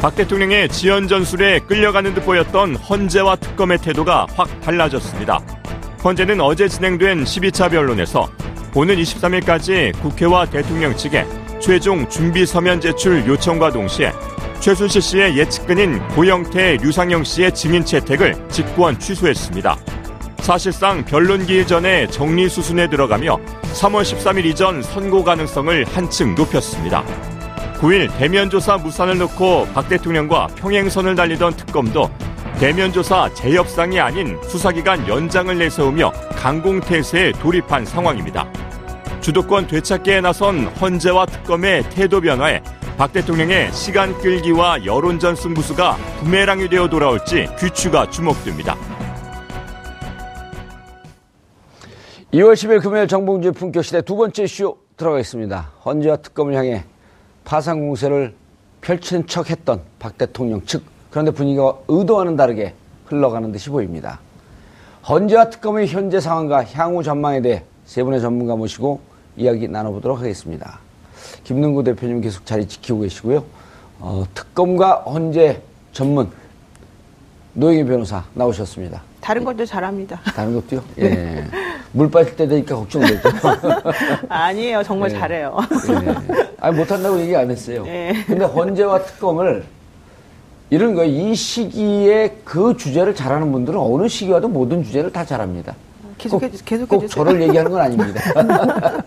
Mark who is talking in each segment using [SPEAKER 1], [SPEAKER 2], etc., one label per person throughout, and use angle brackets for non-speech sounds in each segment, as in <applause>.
[SPEAKER 1] 박 대통령의 지연 전술에 끌려가는 듯 보였던 헌재와 특검의 태도가 확 달라졌습니다. 헌재는 어제 진행된 12차 변론에서 오는 23일까지 국회와 대통령 측에 최종 준비 서면 제출 요청과 동시에 최순실 씨의 예측근인 고영태, 류상영 씨의 증인 채택을 직권 취소했습니다. 사실상 변론 기일 전에 정리 수순에 들어가며 3월 13일 이전 선고 가능성을 한층 높였습니다. 9일 대면조사 무산을 놓고 박 대통령과 평행선을 달리던 특검도 대면조사 재협상이 아닌 수사기간 연장을 내세우며 강공태세에 돌입한 상황입니다. 주도권 되찾기에 나선 헌재와 특검의 태도 변화에 박 대통령의 시간 끌기와 여론전 승부수가 부메랑이 되어 돌아올지 귀추가 주목됩니다.
[SPEAKER 2] 2월 10일 금요일 정봉주의 품격시대 두 번째 쇼 들어가겠습니다. 헌재와 특검을 향해 파상 공세를 펼친 척 했던 박 대통령 측 그런데 분위기가 의도와는 다르게 흘러가는 듯이 보입니다. 헌재와 특검의 현재 상황과 향후 전망에 대해 세 분의 전문가 모시고 이야기 나눠보도록 하겠습니다. 김능구 대표님 계속 자리 지키고 계시고요. 어, 특검과 헌재 전문 노영희 변호사 나오셨습니다.
[SPEAKER 3] 다른 것도 잘합니다.
[SPEAKER 2] 다른 것도요? <laughs> 예. 물 빠질 때 되니까 걱정되죠. <laughs>
[SPEAKER 3] 아니에요. 정말
[SPEAKER 2] 네.
[SPEAKER 3] 잘해요.
[SPEAKER 2] 예. 아니, 못한다고 얘기 안 했어요.
[SPEAKER 3] 네.
[SPEAKER 2] 근데 헌재와 특검을 이런 거예요. 이 시기에 그 주제를 잘하는 분들은 어느 시기와도 모든 주제를 다 잘합니다.
[SPEAKER 3] 계속
[SPEAKER 2] 꼭,
[SPEAKER 3] 해주- 계속
[SPEAKER 2] 꼭
[SPEAKER 3] 해주세요.
[SPEAKER 2] 저를 얘기하는 건 아닙니다. <laughs>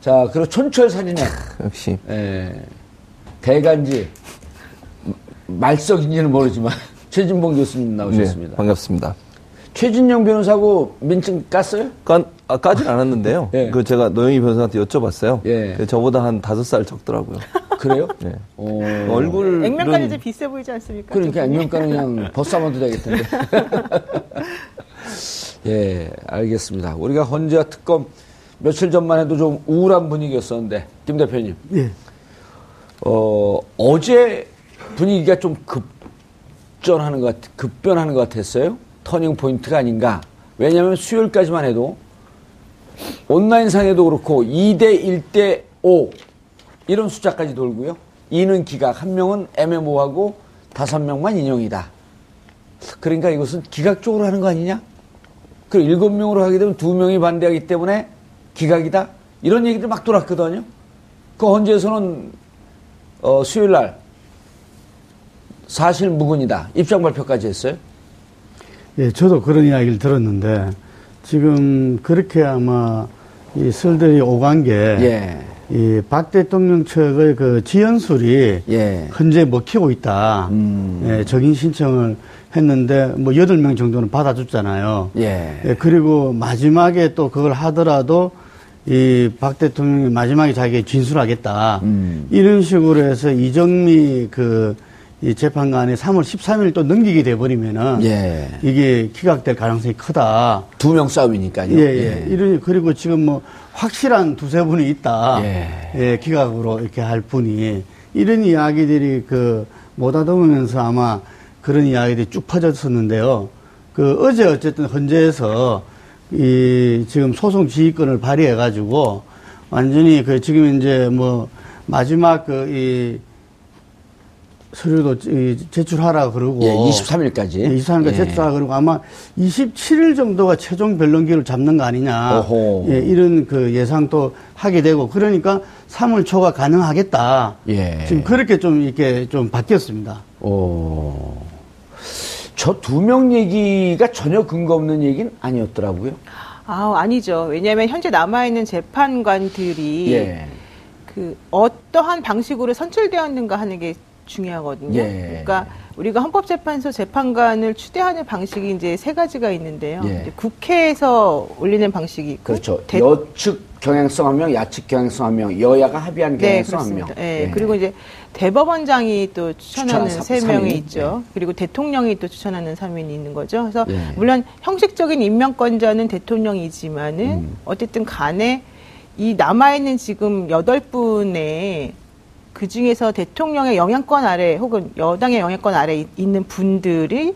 [SPEAKER 2] 자, 그리고 촌철살인의
[SPEAKER 4] 역시
[SPEAKER 2] 예, 대간지 말석인지는 모르지만 최진봉 교수님 나오셨습니다.
[SPEAKER 4] 네, 반갑습니다.
[SPEAKER 2] 최진영 변호사하고 민증 깠어요?
[SPEAKER 4] 까, 아, 까진 않았는데요.
[SPEAKER 2] 예.
[SPEAKER 4] 그 제가 노영희 변호사한테 여쭤봤어요.
[SPEAKER 2] 예.
[SPEAKER 4] 저보다 한 다섯 살 적더라고요. <laughs>
[SPEAKER 2] 그래요?
[SPEAKER 4] 네.
[SPEAKER 2] 어,
[SPEAKER 4] 얼굴
[SPEAKER 3] 액면가는 좀 비슷해 보이지 않습니까?
[SPEAKER 2] 그러니까? 액면가는 그냥 <laughs> 벗사만도 되겠던데. <laughs> 예, 알겠습니다. 우리가 헌재와 특검 며칠 전만 해도 좀 우울한 분위기였었는데, 김 대표님.
[SPEAKER 5] 예.
[SPEAKER 2] 어, 어제 분위기가 좀 급전하는 것 같, 급변하는 것 같았어요. 터닝 포인트가 아닌가. 왜냐하면 수요일까지만 해도 온라인상에도 그렇고 2대 1대 5 이런 숫자까지 돌고요. 2는 기각, 한 명은 MMO하고 다섯 명만 인용이다. 그러니까 이것은 기각적으로 하는 거 아니냐? 그리고 일곱 명으로 하게 되면 두 명이 반대하기 때문에 기각이다. 이런 얘기들 막 돌았거든요. 그 헌재에서는 어, 수요일 날 사실 무근이다. 입장 발표까지 했어요.
[SPEAKER 5] 예, 저도 그런 이야기를 들었는데 지금 그렇게 아마 이 설들이 오간 게
[SPEAKER 2] 예.
[SPEAKER 5] 이박 대통령 측의 그 지연술이
[SPEAKER 2] 예.
[SPEAKER 5] 현재 먹히고 있다.
[SPEAKER 2] 음.
[SPEAKER 5] 예, 적인 신청을 했는데 뭐 여덟 명 정도는 받아줬잖아요.
[SPEAKER 2] 예.
[SPEAKER 5] 예, 그리고 마지막에 또 그걸 하더라도 이 박 대통령이 마지막에 자기가 진술하겠다.
[SPEAKER 2] 음.
[SPEAKER 5] 이런 식으로 해서 이정미 그 이 재판관이 3월 13일 또 넘기게 돼버리면은
[SPEAKER 2] 예.
[SPEAKER 5] 이게 기각될 가능성이 크다.
[SPEAKER 2] 두 명 싸움이니까요.
[SPEAKER 5] 예, 예. 이런, 그리고 지금 뭐 확실한 두세 분이 있다.
[SPEAKER 2] 예.
[SPEAKER 5] 예, 기각으로 이렇게 할 분이. 이런 이야기들이 그, 못하다보면서 아마 그런 이야기들이 쭉 퍼졌었는데요. 그, 어제 어쨌든 헌재에서 이, 지금 소송 지휘권을 발휘해가지고 완전히 그, 지금 이제 뭐, 마지막 그, 이, 서류도 이 제출하라 그러고.
[SPEAKER 2] 예, 23일까지.
[SPEAKER 5] 예, 23일까지
[SPEAKER 2] 예.
[SPEAKER 5] 제출하라 그러고 아마 27일 정도가 최종 변론기를 잡는 거 아니냐.
[SPEAKER 2] 어호.
[SPEAKER 5] 예, 이런 그 예상도 하게 되고 그러니까 3월 초가 가능하겠다.
[SPEAKER 2] 예.
[SPEAKER 5] 지금 그렇게 좀 이렇게 좀 바뀌었습니다.
[SPEAKER 2] 오. 저 두 명 얘기가 전혀 근거 없는 얘기는 아니었더라고요.
[SPEAKER 3] 아, 아니죠. 왜냐하면 현재 남아 있는 재판관들이
[SPEAKER 2] 예.
[SPEAKER 3] 그 어떠한 방식으로 선출되었는가 하는 게 중요하거든요.
[SPEAKER 2] 예.
[SPEAKER 3] 그러니까 우리가 헌법재판소 재판관을 추대하는 방식이 이제 세 가지가 있는데요.
[SPEAKER 2] 예.
[SPEAKER 3] 이제 국회에서 올리는 방식이 있고
[SPEAKER 2] 그렇죠.
[SPEAKER 3] 대-
[SPEAKER 2] 여측 경향성 한 명, 야측 경향성 한 명, 여야가 합의한
[SPEAKER 3] 네,
[SPEAKER 2] 경향성 한 명.
[SPEAKER 3] 그렇습니다. 예, 그리고 이제 대법원장이 또 추천하는 세
[SPEAKER 2] 삼-
[SPEAKER 3] 명이. 있죠. 그리고 대통령이 또 추천하는 3인이 있는 거죠. 그래서
[SPEAKER 2] 예.
[SPEAKER 3] 물론 형식적인 임명권자는 대통령이지만은
[SPEAKER 2] 음.
[SPEAKER 3] 어쨌든 간에 이 남아있는 지금 여덟 분의 그 중에서 대통령의 영향권 아래 혹은 여당의 영향권 아래 이- 있는 분들이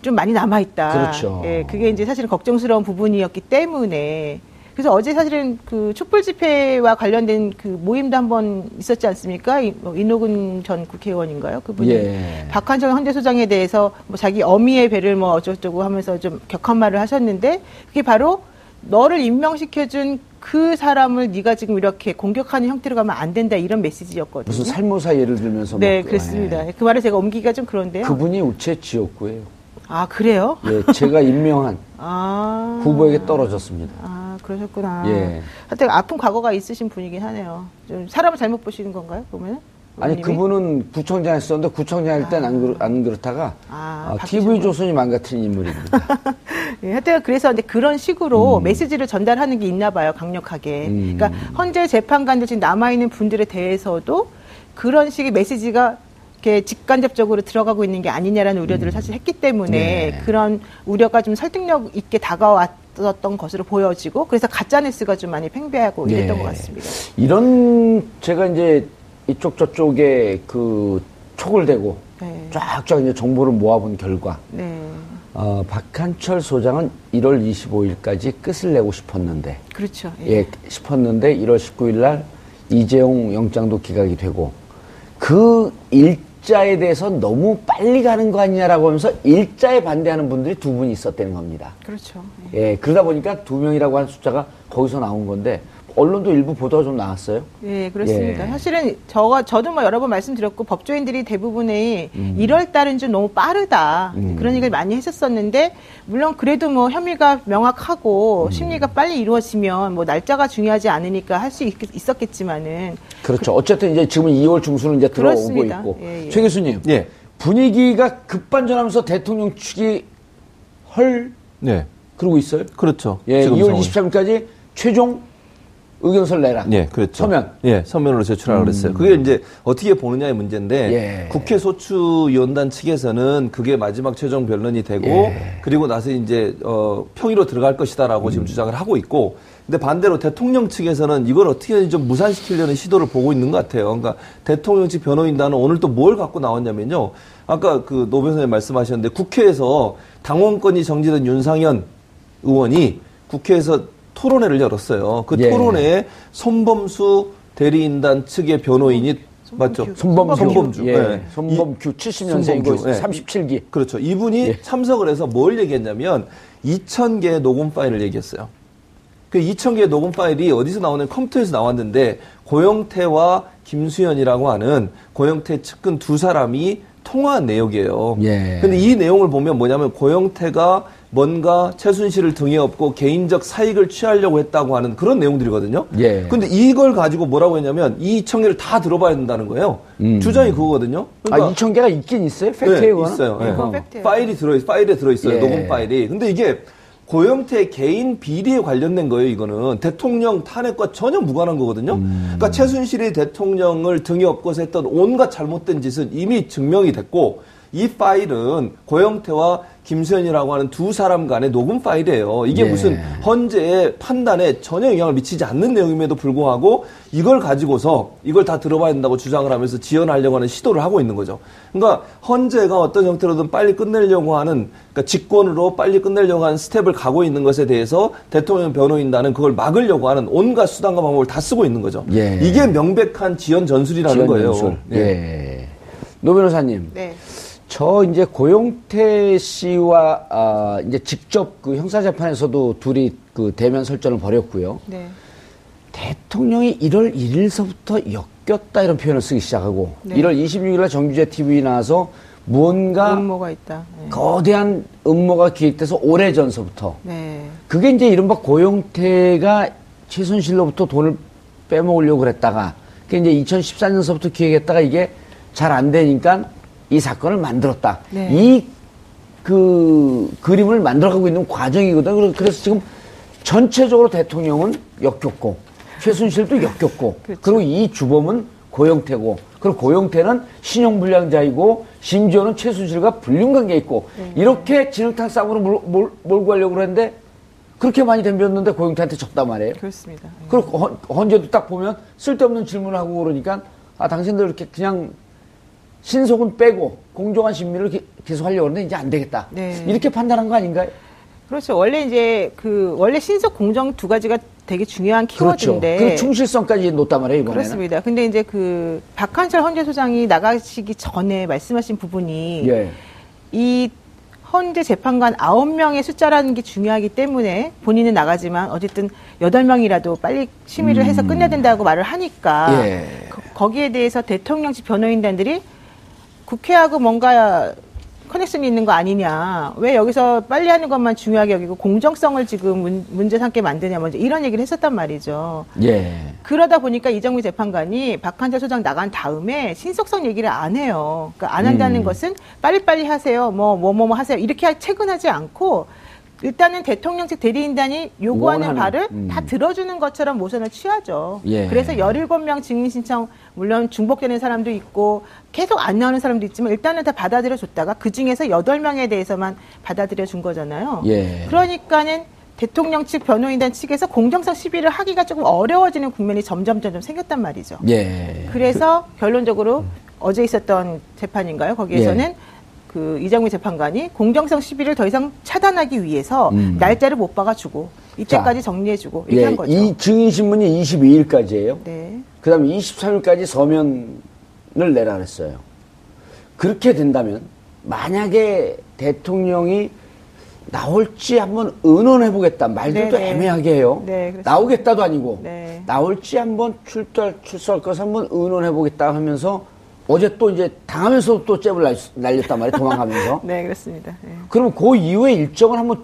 [SPEAKER 3] 좀 많이 남아 있다.
[SPEAKER 2] 그렇죠.
[SPEAKER 3] 예, 그게 이제 사실은 걱정스러운 부분이었기 때문에 그래서 어제 사실은 그 촛불 집회와 관련된 그 모임도 한번 있었지 않습니까? 이- 뭐전 국회의원인가요? 그분이
[SPEAKER 2] 예.
[SPEAKER 3] 박한정 헌재소장에 대해서 뭐 자기 어미의 배를 뭐 어쩌고저쩌고 하면서 좀 격한 말을 하셨는데 그게 바로 너를 임명시켜준 그 사람을 네가 지금 이렇게 공격하는 형태로 가면 안 된다 이런 메시지였거든요.
[SPEAKER 2] 무슨 살모사 예를 들면서
[SPEAKER 3] 네,
[SPEAKER 2] 막 그-
[SPEAKER 3] 그렇습니다.
[SPEAKER 2] 예.
[SPEAKER 3] 그 말을 제가 옮기기가 좀 그런데요.
[SPEAKER 2] 그분이 우체 지역구예요.
[SPEAKER 3] 아, 그래요?
[SPEAKER 2] 예, 제가 임명한 <laughs>
[SPEAKER 3] 아.
[SPEAKER 2] 후보에게 떨어졌습니다.
[SPEAKER 3] 아, 그러셨구나.
[SPEAKER 2] 예.
[SPEAKER 3] 하여튼 아픈 과거가 있으신 분이긴 하네요. 좀 사람을 잘못 보시는 건가요, 보면은?
[SPEAKER 2] 아니? 그분은 구청장 했었는데 구청장 할땐안 그렇, 안 그렇다가
[SPEAKER 3] 아,
[SPEAKER 2] 아, TV
[SPEAKER 3] 분.
[SPEAKER 2] 조선이 망가뜨린 인물입니다. <laughs>
[SPEAKER 3] 예, 하여튼 그래서 근데 그런 식으로 메시지를 전달하는 게 있나 봐요, 강력하게.
[SPEAKER 2] 음.
[SPEAKER 3] 그러니까 헌재 재판관들 지금 남아 있는 분들에 대해서도 그런 식의 메시지가 이렇게 직간접적으로 들어가고 있는 게 아니냐라는 우려들을 사실 했기 때문에
[SPEAKER 2] 네.
[SPEAKER 3] 그런 우려가 좀 설득력 있게 다가왔었던 것으로 보여지고 그래서 가짜 뉴스가 좀 많이 팽배하고 이랬던
[SPEAKER 2] 예.
[SPEAKER 3] 것 같습니다.
[SPEAKER 2] 이런 제가 이제 이쪽 저쪽에 그 촉을 대고
[SPEAKER 3] 네.
[SPEAKER 2] 쫙쫙 이제 정보를 모아본 결과
[SPEAKER 3] 네.
[SPEAKER 2] 어, 박한철 소장은 1월 25일까지 끝을 내고 싶었는데
[SPEAKER 3] 그렇죠.
[SPEAKER 2] 예, 싶었는데 1월 19일 날 이재용 영장도 기각이 되고 그 일자에 대해서 너무 빨리 가는 거 아니냐라고 하면서 일자에 반대하는 분들이 두 분이 있었다는 겁니다.
[SPEAKER 3] 그렇죠.
[SPEAKER 2] 예, 그러다 보니까 두 명이라고 하는 숫자가 거기서 나온 건데 언론도 일부 보도가 좀 나왔어요.
[SPEAKER 3] 예, 그렇습니다.
[SPEAKER 2] 예.
[SPEAKER 3] 사실은 저가 저도 뭐 여러 번 말씀드렸고 법조인들이 대부분의
[SPEAKER 2] 음.
[SPEAKER 3] 1월 달은 좀 너무 빠르다 그런 얘기를 많이 했었었는데 물론 그래도 뭐 혐의가 명확하고
[SPEAKER 2] 음.
[SPEAKER 3] 심리가 빨리 이루어지면 뭐 날짜가 중요하지 않으니까 할 수 있었겠지만은
[SPEAKER 2] 그렇죠. 어쨌든 이제 지금은 2월 중순은 이제 들어오고
[SPEAKER 3] 그렇습니다.
[SPEAKER 2] 있고.
[SPEAKER 3] 예, 예.
[SPEAKER 2] 최 교수님.
[SPEAKER 4] 예.
[SPEAKER 2] 분위기가 급반전하면서 대통령 측이 헐
[SPEAKER 4] 네.
[SPEAKER 2] 그러고 있어요.
[SPEAKER 4] 그렇죠.
[SPEAKER 2] 예,
[SPEAKER 4] 지금
[SPEAKER 2] 2월
[SPEAKER 4] 상황이.
[SPEAKER 2] 23일까지 최종 의견서를 내라.
[SPEAKER 4] 예, 그렇죠.
[SPEAKER 2] 서면.
[SPEAKER 4] 예, 서면으로 제출하라고 그랬어요. 그게 이제 어떻게 보느냐의 문제인데
[SPEAKER 2] 예.
[SPEAKER 4] 국회 소추위원단 측에서는 그게 마지막 최종 변론이 되고
[SPEAKER 2] 예.
[SPEAKER 4] 그리고 나서 이제 어 평의로 들어갈 것이다라고
[SPEAKER 2] 음.
[SPEAKER 4] 지금 주장을 하고 있고 근데 반대로 대통령 측에서는 이걸 어떻게 좀 무산시키려는 시도를 보고 있는 것 같아요. 그러니까 대통령 측 변호인단은 오늘 또 뭘 갖고 나왔냐면요. 아까 그 노 변호사님 말씀하셨는데 국회에서 당원권이 정지된 윤상현 의원이 국회에서 토론회를 열었어요. 그
[SPEAKER 2] 예.
[SPEAKER 4] 토론회에 손범수 대리인단 측의 변호인이 맞죠?
[SPEAKER 2] 손범규.
[SPEAKER 4] 손범주.
[SPEAKER 2] 예.
[SPEAKER 4] 네.
[SPEAKER 2] 손범규
[SPEAKER 4] 이-
[SPEAKER 2] 70년생이고
[SPEAKER 4] 손범규, 예.
[SPEAKER 2] 37기.
[SPEAKER 4] 그렇죠. 이분이
[SPEAKER 2] 예.
[SPEAKER 4] 참석을 해서 뭘 얘기했냐면 2,000개의 녹음 파일을 얘기했어요. 그 2,000개의 녹음 파일이 어디서 나오는 컴퓨터에서 나왔는데 고영태와 김수현이라고 하는 고영태 측근 두 사람이 통화한 내용이에요.
[SPEAKER 2] 예.
[SPEAKER 4] 근데 이 내용을 보면 뭐냐면 고영태가 뭔가 최순실을 등에 업고 개인적 사익을 취하려고 했다고 하는 그런 내용들이거든요.
[SPEAKER 2] 예.
[SPEAKER 4] 근데 이걸 가지고 뭐라고 했냐면 이 2,000개를 다 들어봐야 된다는 거예요.
[SPEAKER 2] 음.
[SPEAKER 4] 주장이 그거거든요.
[SPEAKER 2] 아, 2,000개가 있긴 있어요? 팩트예요, 그거는?
[SPEAKER 4] 있어요. 예.
[SPEAKER 3] 그건 팩트예요.
[SPEAKER 4] 파일이 들어 있, 파일에 들어 있어요.
[SPEAKER 2] 예.
[SPEAKER 4] 녹음 파일이. 근데 이게 고영태 개인 비리에 관련된 거예요. 이거는 대통령 탄핵과 전혀 무관한 거거든요.
[SPEAKER 2] 음.
[SPEAKER 4] 그러니까 최순실이 대통령을 등에 업고서 했던 온갖 잘못된 짓은 이미 증명이 됐고 이 파일은 고영태와 김수현이라고 하는 두 사람 간의 녹음 파일이에요. 이게
[SPEAKER 2] 예.
[SPEAKER 4] 무슨 헌재의 판단에 전혀 영향을 미치지 않는 내용임에도 불구하고 이걸 가지고서 이걸 다 들어봐야 된다고 주장을 하면서 지연하려고 하는 시도를 하고 있는 거죠. 그러니까 헌재가 어떤 형태로든 빨리 끝내려고 하는 그러니까 직권으로 빨리 끝내려고 하는 스텝을 가고 있는 것에 대해서 대통령 변호인단은 그걸 막으려고 하는 온갖 수단과 방법을 다 쓰고 있는 거죠.
[SPEAKER 2] 예.
[SPEAKER 4] 이게 명백한 지연 전술이라는
[SPEAKER 2] 지연
[SPEAKER 4] 거예요.
[SPEAKER 2] 연술.
[SPEAKER 4] 예.
[SPEAKER 2] 예. 노 변호사님.
[SPEAKER 3] 네.
[SPEAKER 2] 저 이제 고영태 씨와 아, 이제 직접 그 형사재판에서도 둘이 그 대면 설전을 벌였고요.
[SPEAKER 3] 네.
[SPEAKER 2] 대통령이 1월 1일서부터 엮였다 이런 표현을 쓰기 시작하고
[SPEAKER 3] 네.
[SPEAKER 2] 1월 26일 날 정규재 TV에 나와서 무언가
[SPEAKER 3] 음모가 있다. 네.
[SPEAKER 2] 거대한 음모가 기획돼서 오래 전서부터
[SPEAKER 3] 네.
[SPEAKER 2] 그게 이제 이른바 고용태가 최순실로부터 돈을 빼먹으려고 그랬다가 그게 이제 2014년서부터 기획했다가 이게 잘 안 되니까 이 사건을 만들었다.
[SPEAKER 3] 네.
[SPEAKER 2] 이 그 그림을 만들어가고 있는 과정이거든. 그래서- 지금 전체적으로 대통령은 역겹고 최순실도 역겹고 <laughs>
[SPEAKER 3] 그렇죠.
[SPEAKER 2] 그리고 이 주범은 고영태고 그리고 고영태는 신용불량자이고 심지어는 최순실과 불륜관계 있고
[SPEAKER 3] 네.
[SPEAKER 2] 이렇게 진흙탕 싸움으로 몰, 몰, 몰고 가려고 그랬는데 그렇게 많이 덤볐는데 고영태한테 졌단 말이에요.
[SPEAKER 3] 그렇습니다. 예.
[SPEAKER 2] 그리고 헌, 헌재도 딱 보면 쓸데없는 질문을 하고 그러니까 아 당신들 이렇게 그냥 신속은 빼고 공정한 심리를 기- 계속 하려고 하는데 이제 안 되겠다.
[SPEAKER 3] 네.
[SPEAKER 2] 이렇게 판단한 거 아닌가요?
[SPEAKER 3] 그렇죠. 원래 이제 그 원래 신속 공정 두 가지가 되게 중요한
[SPEAKER 2] 그렇죠.
[SPEAKER 3] 키워드인데
[SPEAKER 2] 그 충실성까지 놓단 말이에요, 이번에는.
[SPEAKER 3] 그렇습니다. 근데 이제 그 박한철 헌재 소장이 나가시기 전에 말씀하신 부분이
[SPEAKER 2] 예.
[SPEAKER 3] 이 헌재 재판관 아홉 명의 숫자라는 게 중요하기 때문에 본인은 나가지만 어쨌든 여덟 명이라도 빨리 심의를 해서 끝내야 된다고 말을 하니까
[SPEAKER 2] 음. 예.
[SPEAKER 3] 거, 기에 대해서 대통령직 변호인단들이 국회하고 뭔가 커넥션이 있는 거 아니냐. 왜 여기서 빨리 하는 것만 중요하게 여기고 공정성을 지금 문, 문제 삼게 만드냐. 먼저 이런 얘기를 했었단 말이죠.
[SPEAKER 2] 예.
[SPEAKER 3] 그러다 보니까 이정미 재판관이 박한철 소장 나간 다음에 신속성 얘기를 안 해요. 그러니까 안 한다는
[SPEAKER 2] 음.
[SPEAKER 3] 것은 빨리빨리 하세요. 뭐, 뭐, 뭐, 뭐 하세요. 이렇게 하- 체근하지 않고 일단은 대통령직 대리인단이 요구하는
[SPEAKER 2] 원하는,
[SPEAKER 3] 바를
[SPEAKER 2] 음.
[SPEAKER 3] 다 들어주는 것처럼 모션을 취하죠.
[SPEAKER 2] 예.
[SPEAKER 3] 그래서 17명 증인 신청 물론 중복되는 사람도 있고 계속 안 나오는 사람도 있지만 일단은 다 받아들여 줬다가 그 중에서 8명에 대해서만 받아들여 준 거잖아요.
[SPEAKER 2] 예.
[SPEAKER 3] 그러니까는 대통령 측 변호인단 측에서 공정성 시비를 하기가 조금 어려워지는 국면이 점점 점점 생겼단 말이죠.
[SPEAKER 2] 예.
[SPEAKER 3] 그래서 결론적으로 어제 있었던 재판인가요? 거기에서는
[SPEAKER 2] 예.
[SPEAKER 3] 그 이정미 재판관이 공정성 시비를 더 이상 차단하기 위해서
[SPEAKER 2] 음.
[SPEAKER 3] 날짜를 못 박아주고 이때까지
[SPEAKER 2] 자.
[SPEAKER 3] 정리해주고 이렇게
[SPEAKER 2] 예.
[SPEAKER 3] 한 거죠.
[SPEAKER 2] 이 증인 신문이 22일까지예요.
[SPEAKER 3] 네.
[SPEAKER 2] 그 다음에 23일까지 서면을 내라 그랬어요. 그렇게 된다면, 만약에 대통령이 나올지 한번 의논해 보겠다. 말들도
[SPEAKER 3] 네네.
[SPEAKER 2] 애매하게 해요.
[SPEAKER 3] 네.
[SPEAKER 2] 나오겠다도 아니고,
[SPEAKER 3] 네.
[SPEAKER 2] 나올지 한번 출두할, 출소할 것을 한번 의논해 보겠다 하면서, 어제 또 이제 당하면서 또 잽을 날, 날렸단 말이에요. 도망가면서. <laughs>
[SPEAKER 3] 네, 그렇습니다. 네.
[SPEAKER 2] 그러면 그 이후에 일정을 한번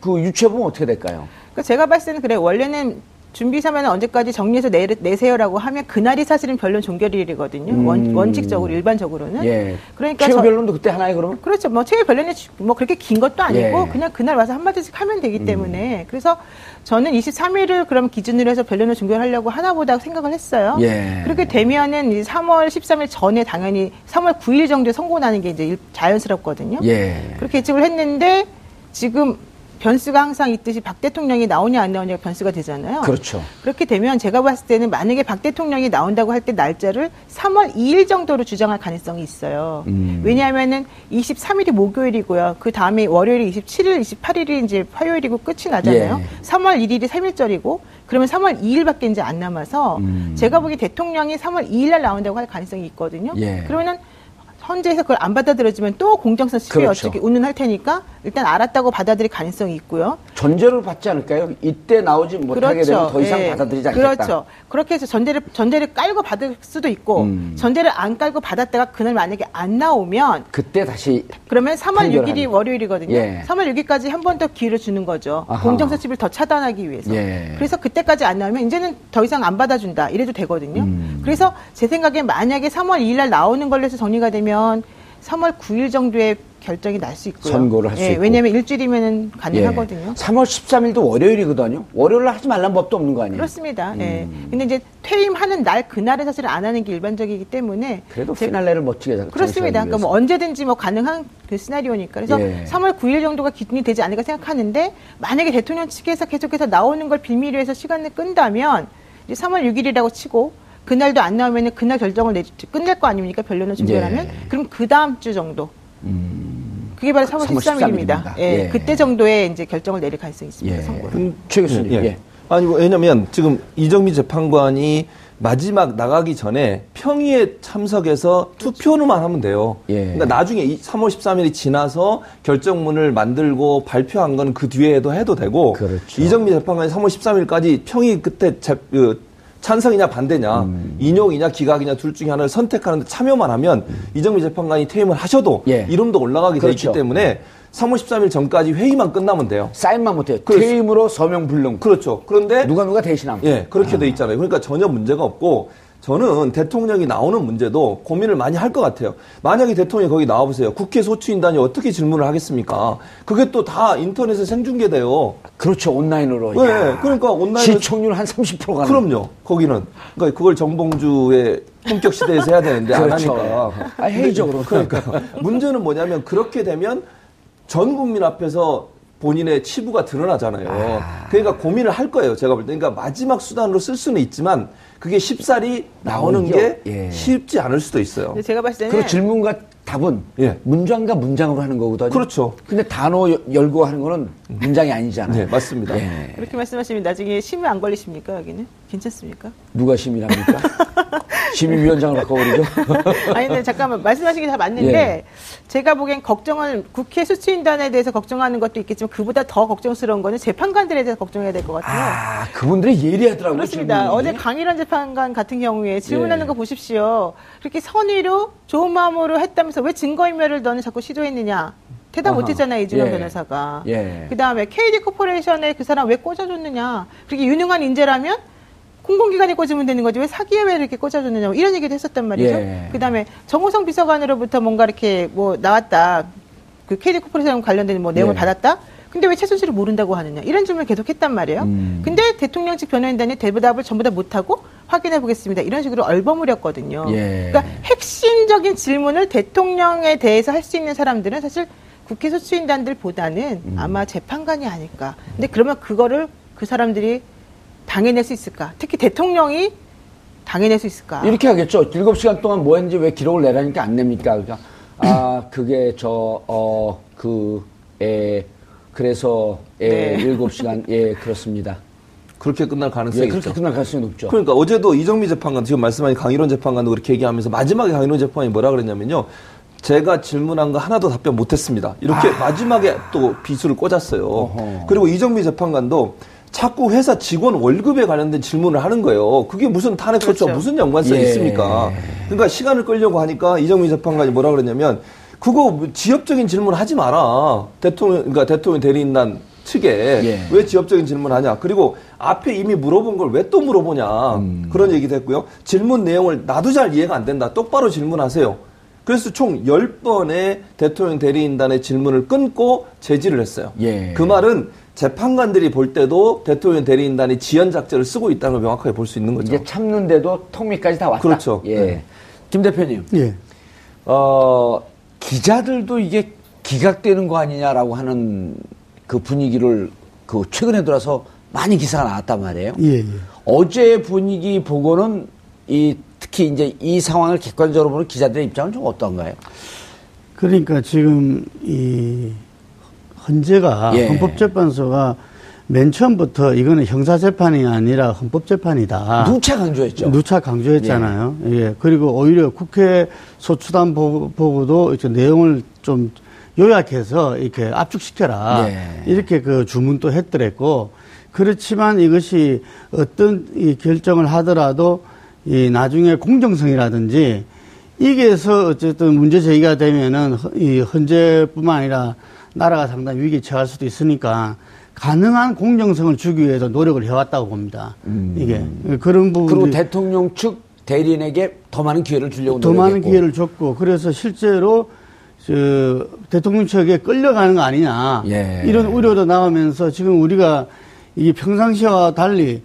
[SPEAKER 2] 그 유추해 보면 어떻게 될까요?
[SPEAKER 3] 그 제가 봤을 때는 그래 원래는 준비 사면은 언제까지 정리해서 내, 내세요라고 하면 그날이 사실은 변론 종결일이거든요. 원, 원칙적으로 일반적으로는.
[SPEAKER 2] 음. 예.
[SPEAKER 3] 그러니까
[SPEAKER 2] 최후
[SPEAKER 3] 저-
[SPEAKER 2] 변론도 그때 하나요, 그러면?
[SPEAKER 3] 그렇죠. 뭐 최후 변론이 주- 뭐 그렇게 긴 것도 아니고
[SPEAKER 2] 예. 음.
[SPEAKER 3] 그냥 그날 와서 한 마디씩 하면 되기 때문에 그래서 저는 23일을 그럼 기준으로 해서 변론을 종결하려고 하나 보다 생각을 했어요.
[SPEAKER 2] 예.
[SPEAKER 3] 그렇게 되면은 이제 3월 13일 전에 당연히 3월 9일 정도에 선고 나는 게 이제 일- 자연스럽거든요.
[SPEAKER 2] 예.
[SPEAKER 3] 그렇게 예측을 했는데 지금 변수가 항상 있듯이 박 대통령이 나오냐 안 나오냐가 변수가 되잖아요.
[SPEAKER 2] 그렇죠.
[SPEAKER 3] 그렇게 되면 제가 봤을 때는 만약에 박 대통령이 나온다고 할 때 날짜를 3월 2일 정도로 주장할 가능성이 있어요.
[SPEAKER 2] 음.
[SPEAKER 3] 왜냐하면은 23일이 목요일이고요. 그 다음에 월요일이 27일, 28일이 이제 화요일이고 끝이 나잖아요.
[SPEAKER 2] 예.
[SPEAKER 3] 3월 1일이 3일절이고 그러면 3월 2일밖에 이제 안 남아서
[SPEAKER 2] 음.
[SPEAKER 3] 제가 보기 대통령이 3월 2일 날 나온다고 할 가능성이 있거든요.
[SPEAKER 2] 예.
[SPEAKER 3] 그러면은 헌재에서 그걸 안 받아들여지면 또 공정성 시비
[SPEAKER 2] 그렇죠.
[SPEAKER 3] 어떻게 운운할 테니까 일단 알았다고 받아들일 가능성이 있고요.
[SPEAKER 2] 전제를 받지 않을까요? 이때 나오지 못하게 되면 더 이상
[SPEAKER 3] 예.
[SPEAKER 2] 받아들이지 않겠다.
[SPEAKER 3] 그렇죠. 그렇게 해서 전제를 전제를 깔고 받을 수도 있고
[SPEAKER 2] 음.
[SPEAKER 3] 전제를 안 깔고 받았다가 그날 만약에 안 나오면
[SPEAKER 2] 그때 다시
[SPEAKER 3] 그러면 3월
[SPEAKER 2] 판결하는
[SPEAKER 3] 6일이 월요일이거든요.
[SPEAKER 2] 예.
[SPEAKER 3] 3월 6일까지 한 번 더 기회를 주는 거죠.
[SPEAKER 2] 아하.
[SPEAKER 3] 공정성 시비를 더 차단하기 위해서.
[SPEAKER 2] 예.
[SPEAKER 3] 그래서 그때까지 안 나오면 이제는 더 이상 안 받아준다. 이래도 되거든요.
[SPEAKER 2] 음.
[SPEAKER 3] 그래서 제 생각에 만약에 3월 2일 날 나오는 걸로 해서 정리가 되면 3월 9일 정도에 결정이 날 수 있고요.
[SPEAKER 2] 선고를 할수
[SPEAKER 3] 예,
[SPEAKER 2] 있고.
[SPEAKER 3] 왜냐하면 일주일이면 가능하거든요.
[SPEAKER 2] 3월 13일도 월요일이거든요. 월요일날 하지 말란 법도 없는 거 아니에요?
[SPEAKER 3] 그렇습니다.
[SPEAKER 2] 음.
[SPEAKER 3] 예. 근데 이제 퇴임하는 날 그날에 사실 안 하는 게 일반적이기 때문에
[SPEAKER 2] 그래도
[SPEAKER 3] 제-
[SPEAKER 2] 피날레를 멋지게 장-
[SPEAKER 3] 그렇습니다. 그러니까 뭐. 언제든지 뭐 가능한 그 시나리오니까. 그래서
[SPEAKER 2] 예.
[SPEAKER 3] 3월 9일 정도가 기준이 되지 않을까 생각하는데 만약에 대통령 측에서 계속해서 나오는 걸 빌미로 해서 시간을 끈다면 이제 3월 6일이라고 치고 그날도 안 나오면은 그날 결정을 내 끝낼 거 아닙니까? 변론을 종결하면
[SPEAKER 2] 예.
[SPEAKER 3] 그럼 그 다음 주 정도. 그게 바로 3월
[SPEAKER 2] 3월
[SPEAKER 3] 13일입니다.
[SPEAKER 2] 13일입니다.
[SPEAKER 3] 예.
[SPEAKER 2] 예.
[SPEAKER 3] 그때 정도에 이제 결정을 내릴 가능성이 있습니다.
[SPEAKER 2] 예.
[SPEAKER 3] 선고를.
[SPEAKER 4] 음,
[SPEAKER 2] 최 교수님.
[SPEAKER 4] 예.
[SPEAKER 2] 예.
[SPEAKER 4] 아니 뭐 왜냐면 지금 이정미 재판관이 마지막 나가기 전에 평의에 참석해서 투표만 하면 돼요.
[SPEAKER 2] 예.
[SPEAKER 4] 그러니까 나중에 이 3월 13일이 지나서 결정문을 만들고 발표한 건 그 뒤에도 해도 되고
[SPEAKER 2] 그렇죠.
[SPEAKER 4] 이정미 재판관이 3월 13일까지 평의 그때 제- 그 찬성이냐 반대냐
[SPEAKER 2] 음.
[SPEAKER 4] 인용이냐 기각이냐 둘 중에 하나를 선택하는데 참여만 하면 이정미 재판관이 퇴임을 하셔도
[SPEAKER 2] 예.
[SPEAKER 4] 이름도 올라가게 돼
[SPEAKER 2] 그렇죠.
[SPEAKER 4] 있기 때문에 3월 13일 전까지 회의만 끝나면 돼요.
[SPEAKER 2] 사인만 못해요.
[SPEAKER 4] 그렇지.
[SPEAKER 2] 퇴임으로 서명 불능.
[SPEAKER 4] 그렇죠. 그런데
[SPEAKER 2] 누가 누가 대신함.
[SPEAKER 4] 예, 그렇게 돼 있잖아요. 그러니까 전혀 문제가 없고 저는 대통령이 나오는 문제도 고민을 많이 할 것 같아요. 만약에 대통령이 거기 나와보세요. 국회 소추인단이 어떻게 질문을 하겠습니까? 그게 또 다 인터넷에 생중계돼요.
[SPEAKER 2] 그렇죠. 온라인으로.
[SPEAKER 4] 네,
[SPEAKER 2] 야.
[SPEAKER 4] 그러니까 온라인
[SPEAKER 2] 시청률 한 30% 가는.
[SPEAKER 4] 그럼요. 거기는 그러니까 그걸 정봉주의 본격 시대에서 해야 되는데 안
[SPEAKER 2] 그렇죠.
[SPEAKER 4] 하니까.
[SPEAKER 2] 아, 회의적으로.
[SPEAKER 4] 그러니까 문제는 뭐냐면 그렇게 되면 전 국민 앞에서 본인의 치부가 드러나잖아요. 그러니까 고민을 할 거예요. 제가 볼 때. 그러니까 마지막 수단으로 쓸 수는 있지만 그게 쉽사리 나오는
[SPEAKER 2] 나오죠.
[SPEAKER 4] 게
[SPEAKER 2] 예.
[SPEAKER 4] 쉽지 않을 수도 있어요.
[SPEAKER 3] 제가 봤을 때는
[SPEAKER 2] 그 질문과 답은
[SPEAKER 4] 예.
[SPEAKER 2] 문장과 문장으로 하는 거거든요.
[SPEAKER 4] 그렇죠.
[SPEAKER 2] 근데 단어 여- 열고 하는 거는 문장이 아니잖아요.
[SPEAKER 4] 네, 맞습니다.
[SPEAKER 2] 예.
[SPEAKER 3] 그렇게 말씀하시면 나중에 심의 안 걸리십니까 여기는? 괜찮습니까?
[SPEAKER 2] 누가 심의랍니까? <laughs> 심의위원장을 바꿔버리죠? <laughs>
[SPEAKER 3] 아니 근데 잠깐만 말씀하신 게다 맞는데
[SPEAKER 2] 예.
[SPEAKER 3] 제가 보기엔 걱정을 국회 수치인단에 대해서 걱정하는 것도 있겠지만 그보다 더 걱정스러운 거는 재판관들에 대해서 걱정해야 될 것 같아요.
[SPEAKER 2] 아, 그분들이 예리하더라고요.
[SPEAKER 3] 그렇습니다.
[SPEAKER 2] 질문이.
[SPEAKER 3] 어제 강일원 재판관 같은 경우에 질문하는
[SPEAKER 2] 예.
[SPEAKER 3] 거 보십시오. 그렇게 선의로 좋은 마음으로 했다면서 왜 증거인멸을 너는 자꾸 시도했느냐? 대답
[SPEAKER 2] 아하.
[SPEAKER 3] 못했잖아요 이준영
[SPEAKER 2] 예.
[SPEAKER 3] 변호사가.
[SPEAKER 2] 예.
[SPEAKER 3] 그 다음에 KD 코퍼레이션에 그 사람 왜 꽂아줬느냐? 그렇게 유능한 인재라면 공공기관에 꽂으면 되는 거지 왜 사기업에 왜 이렇게 꽂아줬느냐? 뭐 이런 얘기도 했었단 말이죠.
[SPEAKER 2] 예.
[SPEAKER 3] 그 다음에 정호성 비서관으로부터 뭔가 이렇게 뭐 나왔다. 그 KD 코퍼레이션 관련된 뭐 내용을
[SPEAKER 2] 예.
[SPEAKER 3] 받았다. 근데 왜 최순실을 모른다고 하느냐? 이런 질문을 계속 했단 말이에요.
[SPEAKER 2] 음.
[SPEAKER 3] 근데 대통령 측 변호인단이 대답을 전부 다 못하고 확인해 보겠습니다. 이런 식으로 얼버무렸거든요.
[SPEAKER 2] 예.
[SPEAKER 3] 그러니까 핵심적인 질문을 대통령에 대해서 할 수 있는 사람들은 사실 국회 소추인단들보다는
[SPEAKER 2] 음.
[SPEAKER 3] 아마 재판관이 아닐까. 근데 그러면 그거를 그 사람들이 당해낼 수 있을까? 특히 대통령이 당해낼 수 있을까?
[SPEAKER 2] 이렇게 하겠죠. 7시간 동안 뭐 했는지 왜 기록을 내라니까 안 냅니까? 그러니까, 아, <clears throat> 그게 저, 어, 그, 에, 그래서, 예,
[SPEAKER 3] 네.
[SPEAKER 2] 일곱 시간 예, 그렇습니다.
[SPEAKER 4] 그렇게 끝날 가능성이
[SPEAKER 2] 예,
[SPEAKER 4] 있죠.
[SPEAKER 2] 그렇게 끝날 가능성이 높죠.
[SPEAKER 4] 그러니까 어제도 이정미 재판관 지금 말씀하신 강일원 재판관도 그렇게 얘기하면서 마지막에 강일원 재판관이 뭐라 그랬냐면요. 제가 질문한 거 하나도 답변 못했습니다. 이렇게 마지막에 또 비수를 꽂았어요.
[SPEAKER 2] 아. 어허.
[SPEAKER 4] 그리고 이정미 재판관도 자꾸 회사 직원 월급에 관련된 질문을 하는 거예요. 그게 무슨 탄핵 소추와
[SPEAKER 3] 그렇죠.
[SPEAKER 4] 무슨 연관성이
[SPEAKER 2] 예.
[SPEAKER 4] 있습니까? 그러니까 시간을 끌려고 하니까 이정미 재판관이 뭐라 그랬냐면 그거 뭐 지엽적인 질문 하지 마라. 대통령, 그러니까 대통령 대리인단 측에
[SPEAKER 2] 예.
[SPEAKER 4] 왜 지엽적인 질문하냐. 그리고 앞에 이미 물어본 걸 왜 또 물어보냐.
[SPEAKER 2] 음.
[SPEAKER 4] 그런 얘기도 했고요. 질문 내용을 나도 잘 이해가 안 된다. 똑바로 질문하세요. 그래서 총 10번의 대통령 대리인단의 질문을 끊고 제지를 했어요.
[SPEAKER 2] 예.
[SPEAKER 4] 그 말은 재판관들이 볼 때도 대통령 대리인단이 지연 작전을 쓰고 있다는 걸 명확하게 볼 수 있는 거죠.
[SPEAKER 2] 이제 참는데도 통미까지 다 왔다.
[SPEAKER 4] 그렇죠.
[SPEAKER 2] 예.
[SPEAKER 4] 네.
[SPEAKER 2] 김 대표님,
[SPEAKER 5] 예.
[SPEAKER 2] 어, 기자들도 이게 기각되는 거 아니냐라고 하는 그 분위기를 그 최근에 들어서 많이 기사가 나왔단 말이에요.
[SPEAKER 5] 예, 예.
[SPEAKER 2] 어제 분위기 보고는 이 특히 이제 이 상황을 객관적으로 보는 기자들의 입장은 좀 어떤가요?
[SPEAKER 5] 그러니까 지금 이 헌재가
[SPEAKER 2] 예.
[SPEAKER 5] 헌법재판소가 맨 처음부터 이거는 형사재판이 아니라 헌법재판이다.
[SPEAKER 2] 누차 강조했죠.
[SPEAKER 5] 누차 강조했잖아요. 예. 그리고 오히려 국회 소추단 보고, 보고도 이렇게 내용을 좀 요약해서 이렇게 압축시켜라.
[SPEAKER 2] 예.
[SPEAKER 5] 이렇게 그 주문도 했더랬고 그렇지만 이것이 어떤 이 결정을 하더라도 이 나중에 공정성이라든지 이게서 어쨌든 문제 제기가 되면은 허- 이 헌재뿐만 아니라 나라가 상당히 위기에 처할 수도 있으니까 가능한 공정성을 주기 위해서 노력을 해왔다고 봅니다. 이게 그런 부분
[SPEAKER 2] 음. 그리고 대통령 측 대리인에게 더 많은 기회를 주려고
[SPEAKER 5] 더 많은
[SPEAKER 2] 노력했고.
[SPEAKER 5] 기회를 줬고 그래서 실제로 저 대통령 측에 끌려가는 거 아니냐
[SPEAKER 2] 예.
[SPEAKER 5] 이런 우려도 나오면서 지금 우리가 이게 평상시와 달리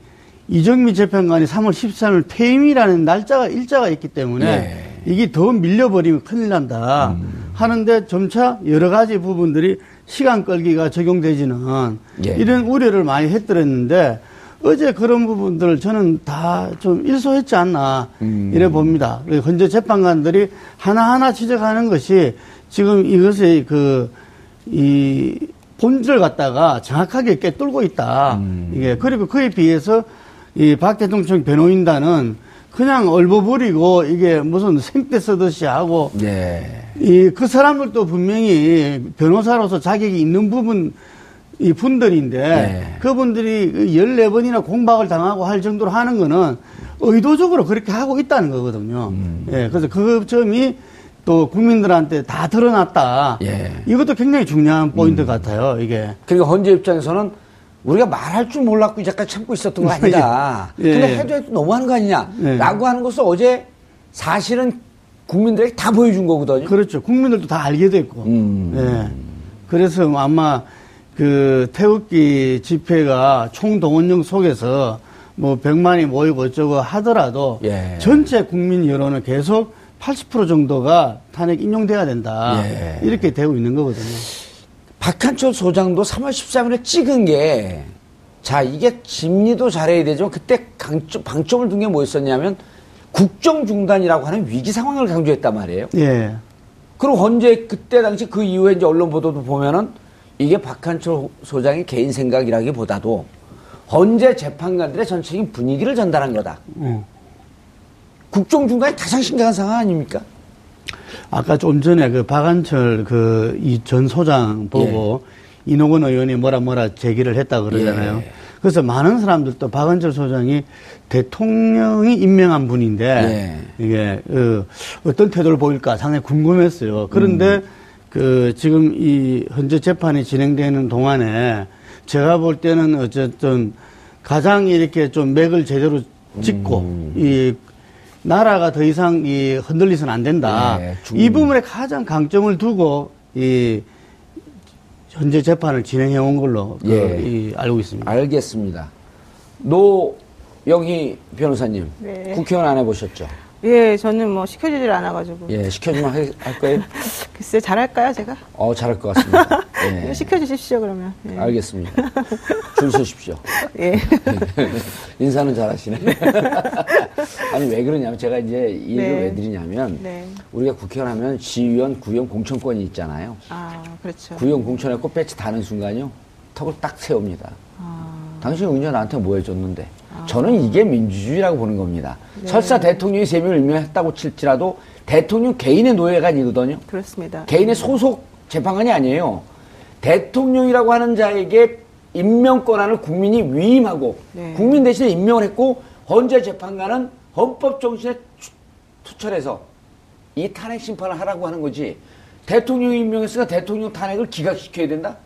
[SPEAKER 5] 이정미 재판관이 3월 13일 퇴임이라는 날짜가 일자가 있기 때문에
[SPEAKER 2] 예.
[SPEAKER 5] 이게 더 밀려버리면 큰일 난다
[SPEAKER 2] 음.
[SPEAKER 5] 하는데 점차 여러 가지 부분들이 시간 끌기가 적용되지는
[SPEAKER 2] 예.
[SPEAKER 5] 이런 우려를 많이 했더랬는데 어제 그런 부분들을 저는 다 좀 일소했지 않나
[SPEAKER 2] 음.
[SPEAKER 5] 이래 봅니다. 현재 재판관들이 하나하나 지적하는 것이 지금 이것의 그, 이 본질을 갖다가 정확하게 꿰뚫고 있다.
[SPEAKER 2] 음.
[SPEAKER 5] 이게 그리고 그에 비해서 이 박 대통령 변호인단은 그냥 얼버무리고 이게 무슨 생떼 쓰듯이 하고
[SPEAKER 2] 예.
[SPEAKER 5] 이그 사람들도 분명히 변호사로서 자격이 있는 부분 이 분들인데
[SPEAKER 2] 네.
[SPEAKER 5] 그분들이 14번이나 공박을 당하고 할 정도로 하는 거는 의도적으로 그렇게 하고 있다는 거거든요.
[SPEAKER 2] 음.
[SPEAKER 5] 예, 그래서 그 점이 또 국민들한테 다 드러났다.
[SPEAKER 2] 예.
[SPEAKER 5] 이것도 굉장히 중요한 포인트 같아요, 이게.
[SPEAKER 2] 그리고 헌재 입장에서는 우리가 말할 줄 몰랐고 잠깐 참고 있었던 거 아니다. <laughs>
[SPEAKER 5] 예,
[SPEAKER 2] 근데
[SPEAKER 5] 예.
[SPEAKER 2] 해도 해도 너무하는 거 아니냐.
[SPEAKER 5] 예.
[SPEAKER 2] 라고 하는 것을 어제 사실은 국민들에게 다 보여준 거거든요.
[SPEAKER 5] 그렇죠. 국민들도 다 알게 됐고.
[SPEAKER 2] 음.
[SPEAKER 5] 예. 그래서 아마 그 태극기 집회가 총동원령 속에서 뭐 100만이 모이고 어쩌고 하더라도
[SPEAKER 2] 예.
[SPEAKER 5] 전체 국민 여론은 계속 80% 정도가 탄핵 인용돼야 된다.
[SPEAKER 2] 예.
[SPEAKER 5] 이렇게 되고 있는 거거든요.
[SPEAKER 2] 박한철 소장도 3월 13일에 찍은 게, 자, 이게 심리도 잘해야 되지만 그때 강점, 방점을 둔 게 뭐였었냐면 국정 중단이라고 하는 위기 상황을 강조했단 말이에요.
[SPEAKER 5] 예.
[SPEAKER 2] 그리고 언제 그때 당시 그 이후에 이제 언론 보도도 보면은 이게 박한철 소장의 개인 생각이라기보다도 헌재 재판관들의 전체적인 분위기를 전달한 거다.
[SPEAKER 5] 어.
[SPEAKER 2] 국정 중단이 가장 심각한 상황 아닙니까?
[SPEAKER 5] 아까 좀 전에 그 박한철 그 이 전 소장 보고 이노건 의원이 뭐라 뭐라 제기를 했다 그러잖아요.
[SPEAKER 2] 예.
[SPEAKER 5] 그래서 많은 사람들도 박한철 소장이 대통령이 임명한 분인데 이게 어, 어떤 태도를 보일까 상당히 궁금했어요. 그런데 그 지금 이 현재 재판이 진행되는 동안에 제가 볼 때는 어쨌든 가장 이렇게 좀 맥을 제대로 짚고 이 나라가 더 이상 이 흔들리서는 안 된다.
[SPEAKER 2] 네, 중-
[SPEAKER 5] 이 부분에 가장 강점을 두고 이 현재 재판을 진행해 온 걸로 그
[SPEAKER 2] 예.
[SPEAKER 5] 이 알고 있습니다.
[SPEAKER 2] 알겠습니다. 노영희 변호사님,
[SPEAKER 3] 네.
[SPEAKER 2] 국회의원 안 해보셨죠?
[SPEAKER 3] 예, 저는 뭐 시켜주질 않아가지고.
[SPEAKER 2] 예, 시켜주면 할, 할 거예요? <laughs>
[SPEAKER 3] 글쎄, 잘할까요, 제가?
[SPEAKER 2] 어, 잘할 것 같습니다. <laughs> 예,
[SPEAKER 3] 시켜주십시오, 그러면. 예.
[SPEAKER 2] 알겠습니다. <laughs> 줄 서십시오.
[SPEAKER 3] 예.
[SPEAKER 2] 인사는 잘하시네. 아니 왜 그러냐면 제가 이제 이 얘기를
[SPEAKER 3] 네.
[SPEAKER 2] 왜 드리냐면
[SPEAKER 3] 네.
[SPEAKER 2] 우리가 국회의원 하면 지휘원, 구의원 공천권이 있잖아요.
[SPEAKER 3] 아, 그렇죠.
[SPEAKER 2] 구의원 공천했고 배치 다는 순간요 턱을 딱 세웁니다.
[SPEAKER 3] 아,
[SPEAKER 2] 당신 은연 나한테 뭐 해줬는데 저는 이게 민주주의라고 보는 겁니다.
[SPEAKER 3] 네.
[SPEAKER 2] 설사 대통령이 세 명을 임명했다고 칠지라도 대통령 개인의 노예가 아니거든요.
[SPEAKER 3] 그렇습니다.
[SPEAKER 2] 개인의 소속 재판관이 아니에요. 대통령이라고 하는 자에게 임명 권한을 국민이 위임하고
[SPEAKER 3] 네.
[SPEAKER 2] 국민 대신에 임명을 했고 헌재 재판관은 헌법 정신에 추- 투철해서 이 탄핵 심판을 하라고 하는 거지. 대통령이 임명했으니까 대통령 탄핵을 기각시켜야 된다?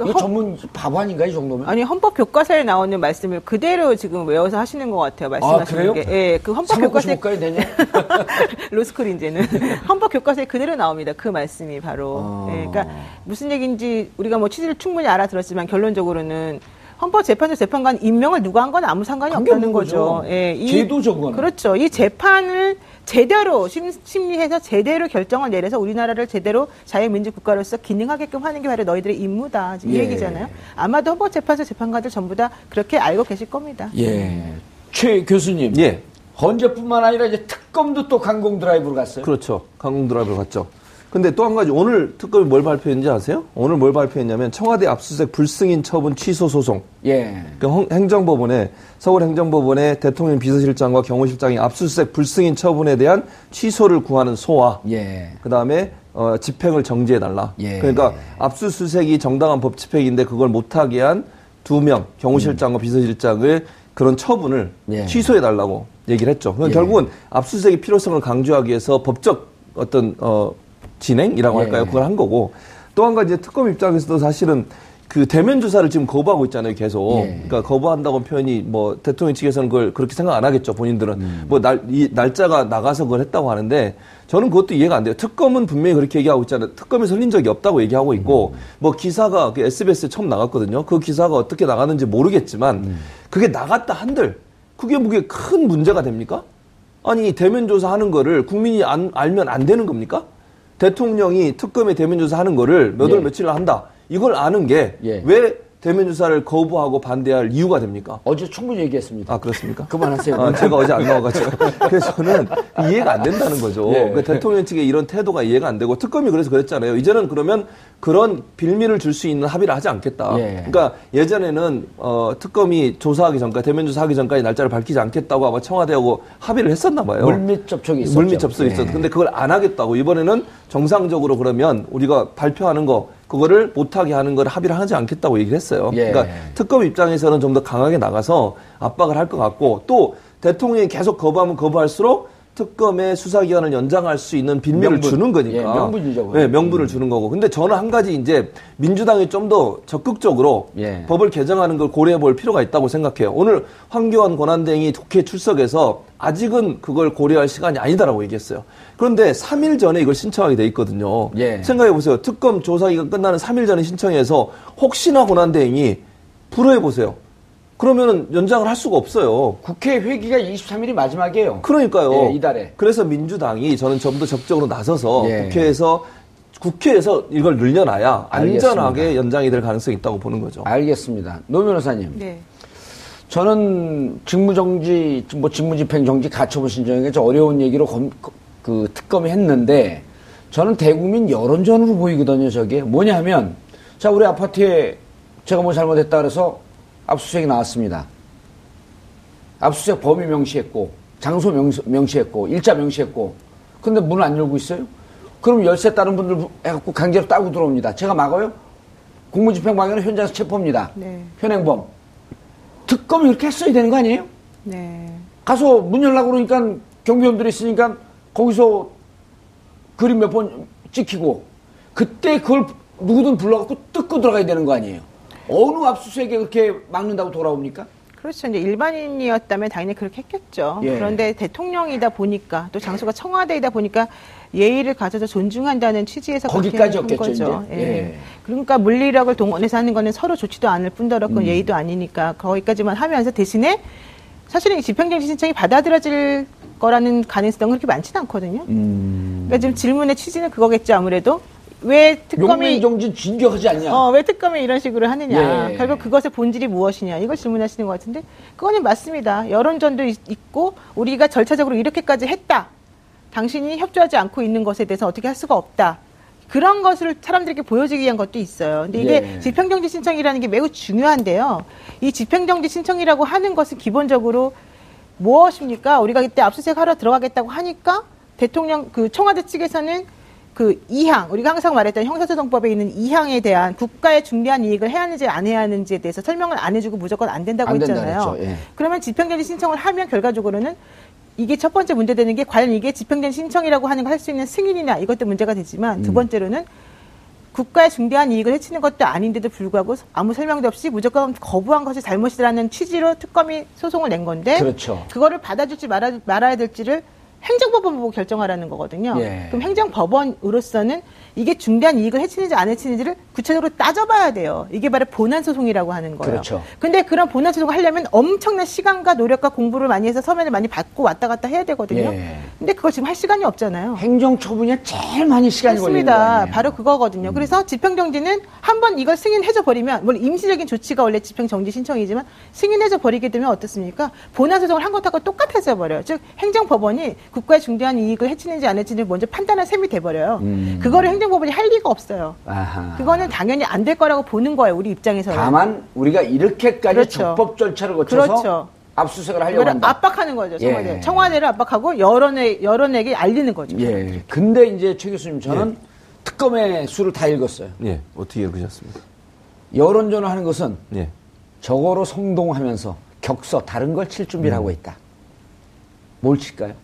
[SPEAKER 2] 이거
[SPEAKER 3] 그러니까 헌-
[SPEAKER 2] 전문 바보 아닌가 이 정도면?
[SPEAKER 3] 아니 헌법 교과서에 나오는 말씀을 그대로 지금 외워서 하시는 것 같아요. 말씀하시는
[SPEAKER 2] 그래요?
[SPEAKER 3] 게. 예, 그 헌법 교과서에
[SPEAKER 2] 싶을까요, 내년?
[SPEAKER 3] 로스쿨 이제는 헌법 교과서에 그대로 나옵니다. 그 말씀이 바로.
[SPEAKER 2] 아.
[SPEAKER 3] 예, 그러니까 무슨 얘기인지 우리가 뭐 취지를 충분히 알아들었지만 결론적으로는 헌법재판소 재판관 임명을 누가 한 건 아무 상관이 없다는 거죠.
[SPEAKER 2] 거죠.
[SPEAKER 3] 예, 이-
[SPEAKER 2] 제도적으로는.
[SPEAKER 3] 그렇죠. 이 재판을 제대로 심, 심리해서 제대로 결정을 내려서 우리나라를 제대로 자유민주 국가로서 기능하게끔 하는 게 바로 너희들의 임무다. 이
[SPEAKER 2] 예.
[SPEAKER 3] 얘기잖아요. 아마도 헌법재판소 재판관들 전부 다 그렇게 알고 계실 겁니다.
[SPEAKER 2] 예. 최 교수님.
[SPEAKER 4] 예.
[SPEAKER 2] 헌재뿐만 아니라 이제 특검도 또 강공 드라이브로 갔어요.
[SPEAKER 4] 그렇죠. 강공 드라이브를 갔죠. 근데 또 한 가지 오늘 특검이 뭘 발표했는지 아세요? 오늘 뭘 발표했냐면 청와대 압수수색 불승인 처분 취소 소송.
[SPEAKER 2] 예.
[SPEAKER 4] 그 형- 행정법원에 서울 행정법원에 대통령 비서실장과 경호실장이 압수수색 불승인 처분에 대한 취소를 구하는 소와
[SPEAKER 2] 예.
[SPEAKER 4] 그 다음에 어, 집행을 정지해 달라.
[SPEAKER 2] 예.
[SPEAKER 4] 그러니까 압수수색이 정당한 법 집행인데 그걸 못 하게 한 두 명 경호실장과 비서실장을 그런 처분을
[SPEAKER 2] 음. 예.
[SPEAKER 4] 취소해 달라고 얘기를 했죠. 그건
[SPEAKER 2] 예.
[SPEAKER 4] 결국은 압수수색의 필요성을 강조하기 위해서 법적 어떤 어, 진행이라고
[SPEAKER 2] 예.
[SPEAKER 4] 할까요? 그걸 한 거고 또 한 가지 특검 입장에서도 사실은 그 대면 조사를 지금 거부하고 있잖아요, 계속.
[SPEAKER 2] 예.
[SPEAKER 4] 그러니까 거부한다고 표현이 뭐 대통령 측에서는 그걸 그렇게 생각 안 하겠죠, 본인들은.
[SPEAKER 2] 음.
[SPEAKER 4] 뭐 날, 이 날짜가 나가서 그걸 했다고 하는데 저는 그것도 이해가 안 돼요. 특검은 분명히 그렇게 얘기하고 있잖아요. 특검이 설린 적이 없다고 얘기하고 있고 뭐 기사가 그 SBS에 처음 나갔거든요. 그 기사가 어떻게 나갔는지 모르겠지만 그게 나갔다 한들 그게 무게 큰 문제가 됩니까? 아니 대면 조사하는 거를 국민이 안, 알면 안 되는 겁니까? 대통령이 특검에 대면 조사하는 거를 몇월
[SPEAKER 2] 예.
[SPEAKER 4] 며칠 한다. 이걸 아는 게왜
[SPEAKER 2] 예.
[SPEAKER 4] 대면 조사를 거부하고 반대할 이유가 됩니까?
[SPEAKER 2] 어제 충분히 얘기했습니다.
[SPEAKER 4] 아 그렇습니까?
[SPEAKER 2] 그만하세요.
[SPEAKER 4] 아, 제가 어제 안 나와가지고 <laughs> 그래서 저는 이해가 안 된다는 거죠.
[SPEAKER 2] 예.
[SPEAKER 4] 그 대통령 측의 이런 태도가 이해가 안 되고 특검이 그래서 그랬잖아요. 이제는 그러면 그런 빌미를 줄 수 있는 합의를 하지 않겠다.
[SPEAKER 2] 예.
[SPEAKER 4] 그러니까 예전에는 어, 특검이 조사하기 전까지 대면 조사하기 전까지 날짜를 밝히지 않겠다고 아마 청와대하고 합의를 했었나 봐요.
[SPEAKER 2] 물밑 접촉이 있었죠.
[SPEAKER 4] 물밑 접촉이
[SPEAKER 2] 예.
[SPEAKER 4] 있었어. 근데 그걸 안 하겠다고 이번에는 정상적으로 그러면 우리가 발표하는 거 그거를 못하게 하는 걸 합의를 하지 않겠다고 얘기를 했어요.
[SPEAKER 2] 예.
[SPEAKER 4] 그러니까 특검 입장에서는 좀 더 강하게 나가서 압박을 할 것 같고 또 대통령이 계속 거부하면 거부할수록 특검의 수사 기간을 연장할 수 있는 빈면을
[SPEAKER 2] 명분.
[SPEAKER 4] 주는 거니까.
[SPEAKER 2] 예, 명분이죠.
[SPEAKER 4] 네, 명분을 주는 거고. 근데 저는 한 가지 이제 민주당이 좀 더 적극적으로
[SPEAKER 2] 예.
[SPEAKER 4] 법을 개정하는 걸 고려해 볼 필요가 있다고 생각해요. 오늘 황교안 권한대행이 국회 출석해서 아직은 그걸 고려할 시간이 아니다라고 얘기했어요. 그런데 3일 전에 이걸 신청하게 돼 있거든요.
[SPEAKER 2] 예.
[SPEAKER 4] 생각해 보세요. 특검 조사 기간 끝나는 3일 전에 신청해서 혹시나 권한대행이 불허해 보세요. 그러면은 연장을 할 수가 없어요.
[SPEAKER 2] 국회 회기가 23일이 마지막이에요.
[SPEAKER 4] 그러니까요.
[SPEAKER 2] 예, 이달에.
[SPEAKER 4] 그래서 민주당이 저는 좀 더 적극적으로 나서서
[SPEAKER 2] 예.
[SPEAKER 4] 국회에서 국회에서 이걸 늘려놔야 안전하게
[SPEAKER 2] 알겠습니다.
[SPEAKER 4] 연장이 될 가능성이 있다고 보는 거죠.
[SPEAKER 2] 알겠습니다. 노 변호사님.
[SPEAKER 3] 네.
[SPEAKER 2] 저는 직무정지, 뭐 직무집행정지 가처분 신청이 좀 어려운 얘기로 검- 그 특검이 했는데 저는 대국민 여론전으로 보이거든요, 저게. 뭐냐 하면 자, 우리 아파트에 제가 뭐 잘못했다 그래서 압수수색이 나왔습니다. 압수수색 범위 명시했고 장소 명시, 명시했고 일자 명시했고 근데 문을 안 열고 있어요? 그럼 열쇠 다른 분들 해갖고 강제로 따고 들어옵니다. 제가 막아요? 공무집행방해는 현장에서 체포입니다.
[SPEAKER 3] 네.
[SPEAKER 2] 현행범. 특검이 그렇게 했어야 되는 거 아니에요?
[SPEAKER 3] 네.
[SPEAKER 2] 가서 문 열라고 그러니까 경비원들이 있으니까 거기서 그림 몇 번 찍히고 그때 그걸 누구든 불러갖고 뜯고 들어가야 되는 거 아니에요? 어느 압수수색에 그렇게 막는다고 돌아옵니까?
[SPEAKER 3] 그렇죠. 이제 일반인이었다면 당연히 그렇게 했겠죠.
[SPEAKER 2] 예.
[SPEAKER 3] 그런데 대통령이다 보니까 또 장소가 청와대이다 보니까 예의를 가져서 존중한다는 취지에서
[SPEAKER 2] 거기까지였겠죠,
[SPEAKER 3] 한 거죠. 예.
[SPEAKER 2] 예.
[SPEAKER 3] 그러니까 물리력을 동원해서 하는 거는 서로 좋지도 않을 뿐더러
[SPEAKER 2] 음.
[SPEAKER 3] 그건 예의도 아니니까 거기까지만 하면서 대신에 사실은 이 집행정지 신청이 받아들여질 거라는 가능성은 그렇게 많지는 않거든요.
[SPEAKER 2] 음.
[SPEAKER 3] 그러니까 지금 질문의 취지는 그거겠죠. 아무래도 왜 특검이
[SPEAKER 2] 용맹정진 진격하지 않냐?
[SPEAKER 3] 어, 왜 특검이 이런 식으로 하느냐.
[SPEAKER 2] 예.
[SPEAKER 3] 결국 그것의 본질이 무엇이냐. 이걸 질문하시는 것 같은데, 그거는 맞습니다. 여론전도 있, 있고, 우리가 절차적으로 이렇게까지 했다. 당신이 협조하지 않고 있는 것에 대해서 어떻게 할 수가 없다. 그런 것을 사람들에게 보여주기 위한 것도 있어요. 근데 이게
[SPEAKER 2] 예.
[SPEAKER 3] 집행정지 신청이라는 게 매우 중요한데요. 이 집행정지 신청이라고 하는 것은 기본적으로 무엇입니까? 우리가 이때 압수수색 하러 들어가겠다고 하니까 대통령 그 청와대 측에서는 그 이항 우리가 항상 말했던 형사소송법에 있는 이항에 대한 국가의 중대한 이익을 해야 하는지 안 해야 하는지에 대해서 설명을 안 해주고 무조건 안 된다고
[SPEAKER 2] 안
[SPEAKER 3] 했잖아요.
[SPEAKER 2] 예.
[SPEAKER 3] 그러면 집행정지 신청을 하면 결과적으로는 이게 첫 번째 문제되는 게 과연 이게 집행정지 신청이라고 하는 걸 할 수 있는 승인이냐 이것도 문제가 되지만
[SPEAKER 2] 음.
[SPEAKER 3] 두 번째로는 국가의 중대한 이익을 해치는 것도 아닌데도 불구하고 아무 설명도 없이 무조건 거부한 것이 잘못이라는 취지로 특검이 소송을 낸 건데
[SPEAKER 2] 그렇죠.
[SPEAKER 3] 그거를 받아줄지 말아, 말아야 될지를 행정법원 보고 결정하라는 거거든요.
[SPEAKER 2] 예.
[SPEAKER 3] 그럼 행정법원으로서는 이게 중대한 이익을 해치는지 안 해치는지를 구체적으로 따져봐야 돼요. 이게 바로 본안 소송이라고 하는 거예요.
[SPEAKER 2] 그렇죠.
[SPEAKER 3] 근데 그런 본안 소송을 하려면 엄청난 시간과 노력과 공부를 많이 해서 서면을 많이 받고 왔다 갔다 해야 되거든요.
[SPEAKER 2] 예.
[SPEAKER 3] 근데 그걸 지금 할 시간이 없잖아요.
[SPEAKER 2] 행정처분이 제일 많이 시간이? 음.
[SPEAKER 3] 바로 그거거든요. 그래서 집행정지는 한 번 이걸 승인해줘 버리면, 물론 임시적인 조치가 원래 집행정지 신청이지만 승인해줘 버리게 되면 어떻습니까? 본안 소송을 한 것하고 똑같아져 버려요. 즉 행정법원이 국가의 중대한 이익을 해치는지 안 해치는지 먼저 판단할 셈이 돼 버려요.
[SPEAKER 2] 음.
[SPEAKER 3] 그거를 행정 법원이 할 리가 없어요.
[SPEAKER 2] 아하.
[SPEAKER 3] 그거는 당연히 안 될 거라고 보는 거예요. 우리 입장에서는.
[SPEAKER 2] 다만 우리가 이렇게까지
[SPEAKER 3] 그렇죠.
[SPEAKER 2] 적법 절차를 거쳐서
[SPEAKER 3] 그렇죠.
[SPEAKER 2] 압수수색을 하려고 한다.
[SPEAKER 3] 압박하는 거죠. 청와대.
[SPEAKER 2] 예.
[SPEAKER 3] 청와대를 압박하고 여론에 여론에게 알리는 거죠.
[SPEAKER 2] 예. 근데 이제 최 교수님 저는 특검의 수를 다 읽었어요.
[SPEAKER 4] 예, 어떻게 읽으셨습니까?
[SPEAKER 2] 여론전을 하는 것은
[SPEAKER 4] 예.
[SPEAKER 2] 저거로 성동하면서 격서 다른 걸 칠 준비를 하고 있다. 뭘 칠까요?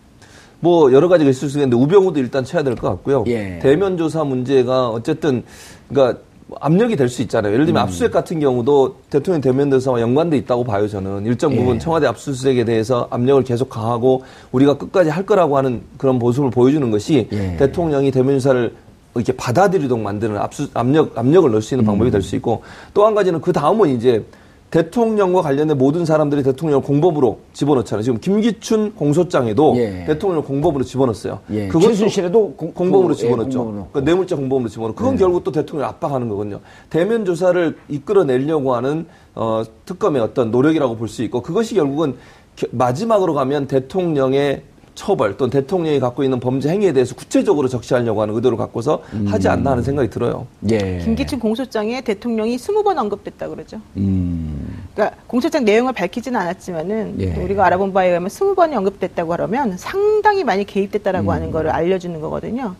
[SPEAKER 4] 뭐 여러 가지가 있을 수 있는데 우병우도 일단 쳐야 될 것 같고요.
[SPEAKER 2] 예.
[SPEAKER 4] 대면 조사 문제가 어쨌든 그러니까 압력이 될 수 있잖아요. 예를
[SPEAKER 2] 음.
[SPEAKER 4] 들면 압수수색 같은 경우도 대통령 대면 조사와 연관돼 있다고 봐요. 저는 일정 부분
[SPEAKER 2] 예.
[SPEAKER 4] 청와대 압수수색에 대해서 압력을 계속 가하고 우리가 끝까지 할 거라고 하는 그런 모습을 보여주는 것이
[SPEAKER 2] 예.
[SPEAKER 4] 대통령이 대면 조사를 이렇게 받아들이도록 만드는 압수 압력 압력을 넣을 수 있는 방법이 될 수 있고 또 한 가지는 그 다음은 이제 대통령과 관련된 모든 사람들이 대통령을 공범으로 집어넣잖아요. 지금 김기춘 공소장에도
[SPEAKER 2] 예.
[SPEAKER 4] 대통령을 공범으로 집어넣었어요.
[SPEAKER 2] 예. 최순실에도 공-
[SPEAKER 4] 공범으로
[SPEAKER 2] 그, 예,
[SPEAKER 4] 집어넣었죠.
[SPEAKER 2] 공범으로.
[SPEAKER 4] 그 뇌물죄 공범으로 집어넣고 그건 결국 또 대통령을 압박하는 거거든요. 대면 조사를 이끌어내려고 하는 어, 특검의 어떤 노력이라고 볼 수 있고 그것이 결국은 겨- 마지막으로 가면 대통령의 처벌 또는 대통령이 갖고 있는 범죄 행위에 대해서 구체적으로 적시하려고 하는 의도를 갖고서 하지 않나 하는 생각이 들어요.
[SPEAKER 2] 예.
[SPEAKER 3] 김기춘 공소장에 대통령이 20번 언급됐다 그러죠.
[SPEAKER 2] 음.
[SPEAKER 3] 그러니까 공소장 내용을 밝히지는 않았지만은
[SPEAKER 2] 예.
[SPEAKER 3] 우리가 알아본 바에 의하면 20번이 언급됐다고 하면 상당히 많이 개입됐다라고
[SPEAKER 2] 음.
[SPEAKER 3] 하는 거를 알려주는 거거든요.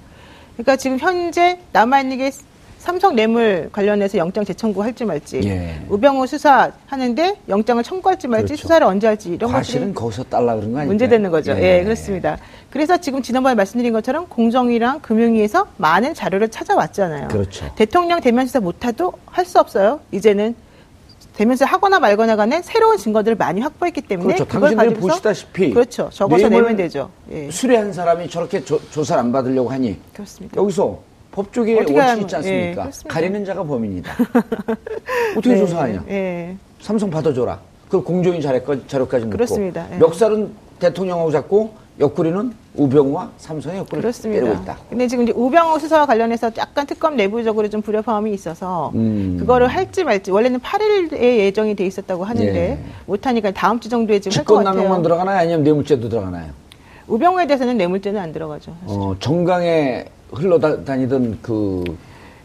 [SPEAKER 3] 그러니까 지금 현재 남아 있는 게 삼성 뇌물 관련해서 영장 재청구 할지 말지,
[SPEAKER 2] 예.
[SPEAKER 3] 우병우 수사 하는데 영장을 청구할지 말지,
[SPEAKER 2] 그렇죠.
[SPEAKER 3] 수사를 언제 할지 이런 것들이
[SPEAKER 2] 거기서 달라 그런 거 아니에요?
[SPEAKER 3] 문제되는 거죠. 예. 그렇습니다. 그래서 지금 지난번에 말씀드린 것처럼 공정위랑 금융위에서 많은 자료를 찾아왔잖아요.
[SPEAKER 2] 그렇죠.
[SPEAKER 3] 대통령 대면 수사 못해도 할 수 없어요. 이제는 대면 수사 하거나 말거나 간에 새로운 증거들을 많이 확보했기 때문에
[SPEAKER 2] 그렇죠.
[SPEAKER 3] 그걸 가지고서
[SPEAKER 2] 보시다시피
[SPEAKER 3] 그렇죠. 적어서 내면 되죠. 예.
[SPEAKER 2] 수뢰한 사람이 저렇게 조, 조사를 안 받으려고 하니
[SPEAKER 3] 그렇습니다.
[SPEAKER 2] 여기서 법조계
[SPEAKER 3] 어떻게
[SPEAKER 2] 원칙
[SPEAKER 3] 하면-
[SPEAKER 2] 있지 않습니까?
[SPEAKER 3] 예.
[SPEAKER 2] 가리는 자가 범인이다. <laughs> 어떻게
[SPEAKER 3] 네,
[SPEAKER 2] 조사하냐?
[SPEAKER 3] 예.
[SPEAKER 2] 삼성 받아줘라. 그 공정위 자료까지, 자료까지 묻고.
[SPEAKER 3] 그렇습니다. 예.
[SPEAKER 2] 멱살은 대통령하고 잡고 옆구리는 우병우와 삼성의 옆구리를
[SPEAKER 3] 그렇습니다.
[SPEAKER 2] 때리고 있다.
[SPEAKER 3] 근데 지금 이제 우병우 수사와 관련해서 약간 특검 내부적으로 좀 불협화음이 있어서
[SPEAKER 2] 음.
[SPEAKER 3] 그거를 할지 말지 원래는 8일에 예정이 돼 있었다고 하는데
[SPEAKER 2] 예.
[SPEAKER 3] 못하니까 다음 주 정도에 지금 할것 같아요.
[SPEAKER 2] 직권남용만 들어가나요? 아니면 뇌물죄도 들어가나요?
[SPEAKER 3] 우병우에 대해서는 뇌물죄는 안 들어가죠. 사실.
[SPEAKER 2] 어, 정강에 흘러다니던 그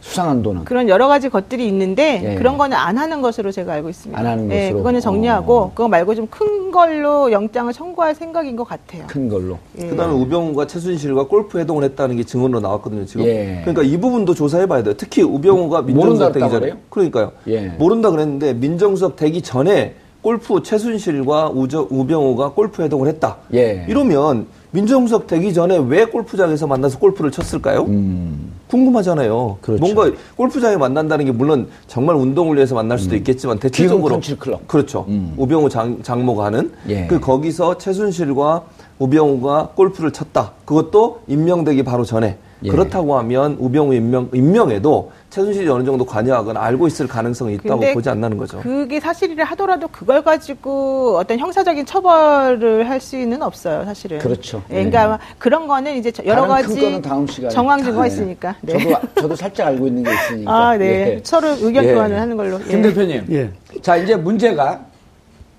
[SPEAKER 2] 수상한 돈은
[SPEAKER 3] 그런 여러 가지 것들이 있는데
[SPEAKER 2] 예.
[SPEAKER 3] 그런 거는 안 하는 것으로 제가 알고 있습니다.
[SPEAKER 2] 안 하는
[SPEAKER 3] 예,
[SPEAKER 2] 것으로?
[SPEAKER 3] 그거는 정리하고
[SPEAKER 2] 어.
[SPEAKER 3] 그거 말고 좀 큰 걸로 영장을 청구할 생각인 것 같아요.
[SPEAKER 2] 큰 걸로.
[SPEAKER 3] 예.
[SPEAKER 4] 그다음에 우병우가 최순실과 골프 회동을 했다는 게 증언으로 나왔거든요 지금.
[SPEAKER 2] 예.
[SPEAKER 4] 그러니까 이 부분도 조사해봐야 돼요. 특히 우병우가 민정수석 되기 전에.
[SPEAKER 2] 그래요?
[SPEAKER 4] 그러니까요.
[SPEAKER 2] 예.
[SPEAKER 4] 모른다 그랬는데 민정수석 되기 전에 골프 최순실과 우저, 우병우가 골프 회동을 했다.
[SPEAKER 2] 예.
[SPEAKER 4] 이러면 민정수석 되기 전에 왜 골프장에서 만나서 골프를 쳤을까요?
[SPEAKER 2] 음.
[SPEAKER 4] 궁금하잖아요.
[SPEAKER 2] 그렇죠.
[SPEAKER 4] 뭔가 골프장에 만난다는 게 물론 정말 운동을 위해서 만날 수도 있겠지만 대체적으로
[SPEAKER 2] 클럽.
[SPEAKER 4] 그렇죠.
[SPEAKER 2] 음.
[SPEAKER 4] 우병우 장, 장모가 하는
[SPEAKER 2] 예.
[SPEAKER 4] 그 거기서 최순실과 우병우가 골프를 쳤다. 그것도 임명되기 바로 전에
[SPEAKER 2] 예.
[SPEAKER 4] 그렇다고 하면 우병우 임명 임명에도 최순실이 어느 정도 관여하거나 알고 있을 가능성이 있다고 보지 않나는 거죠.
[SPEAKER 3] 그게 사실이라 하더라도 그걸 가지고 어떤 형사적인 처벌을 할 수는 없어요, 사실은.
[SPEAKER 2] 그렇죠.
[SPEAKER 3] 예, 그러니까 아마 그런 거는 이제 저- 여러 가지
[SPEAKER 2] 거는 다음 시간에.
[SPEAKER 3] 정황 증거가
[SPEAKER 2] 네.
[SPEAKER 3] 있으니까. 네.
[SPEAKER 2] 저도, 저도 살짝 알고 있는 게 있으니까.
[SPEAKER 3] 아, 네.
[SPEAKER 2] 예.
[SPEAKER 3] 서로 의견
[SPEAKER 2] 예.
[SPEAKER 3] 교환을 하는 걸로.
[SPEAKER 2] 김
[SPEAKER 3] 예.
[SPEAKER 2] 대표님.
[SPEAKER 5] 예.
[SPEAKER 2] 자, 이제 문제가,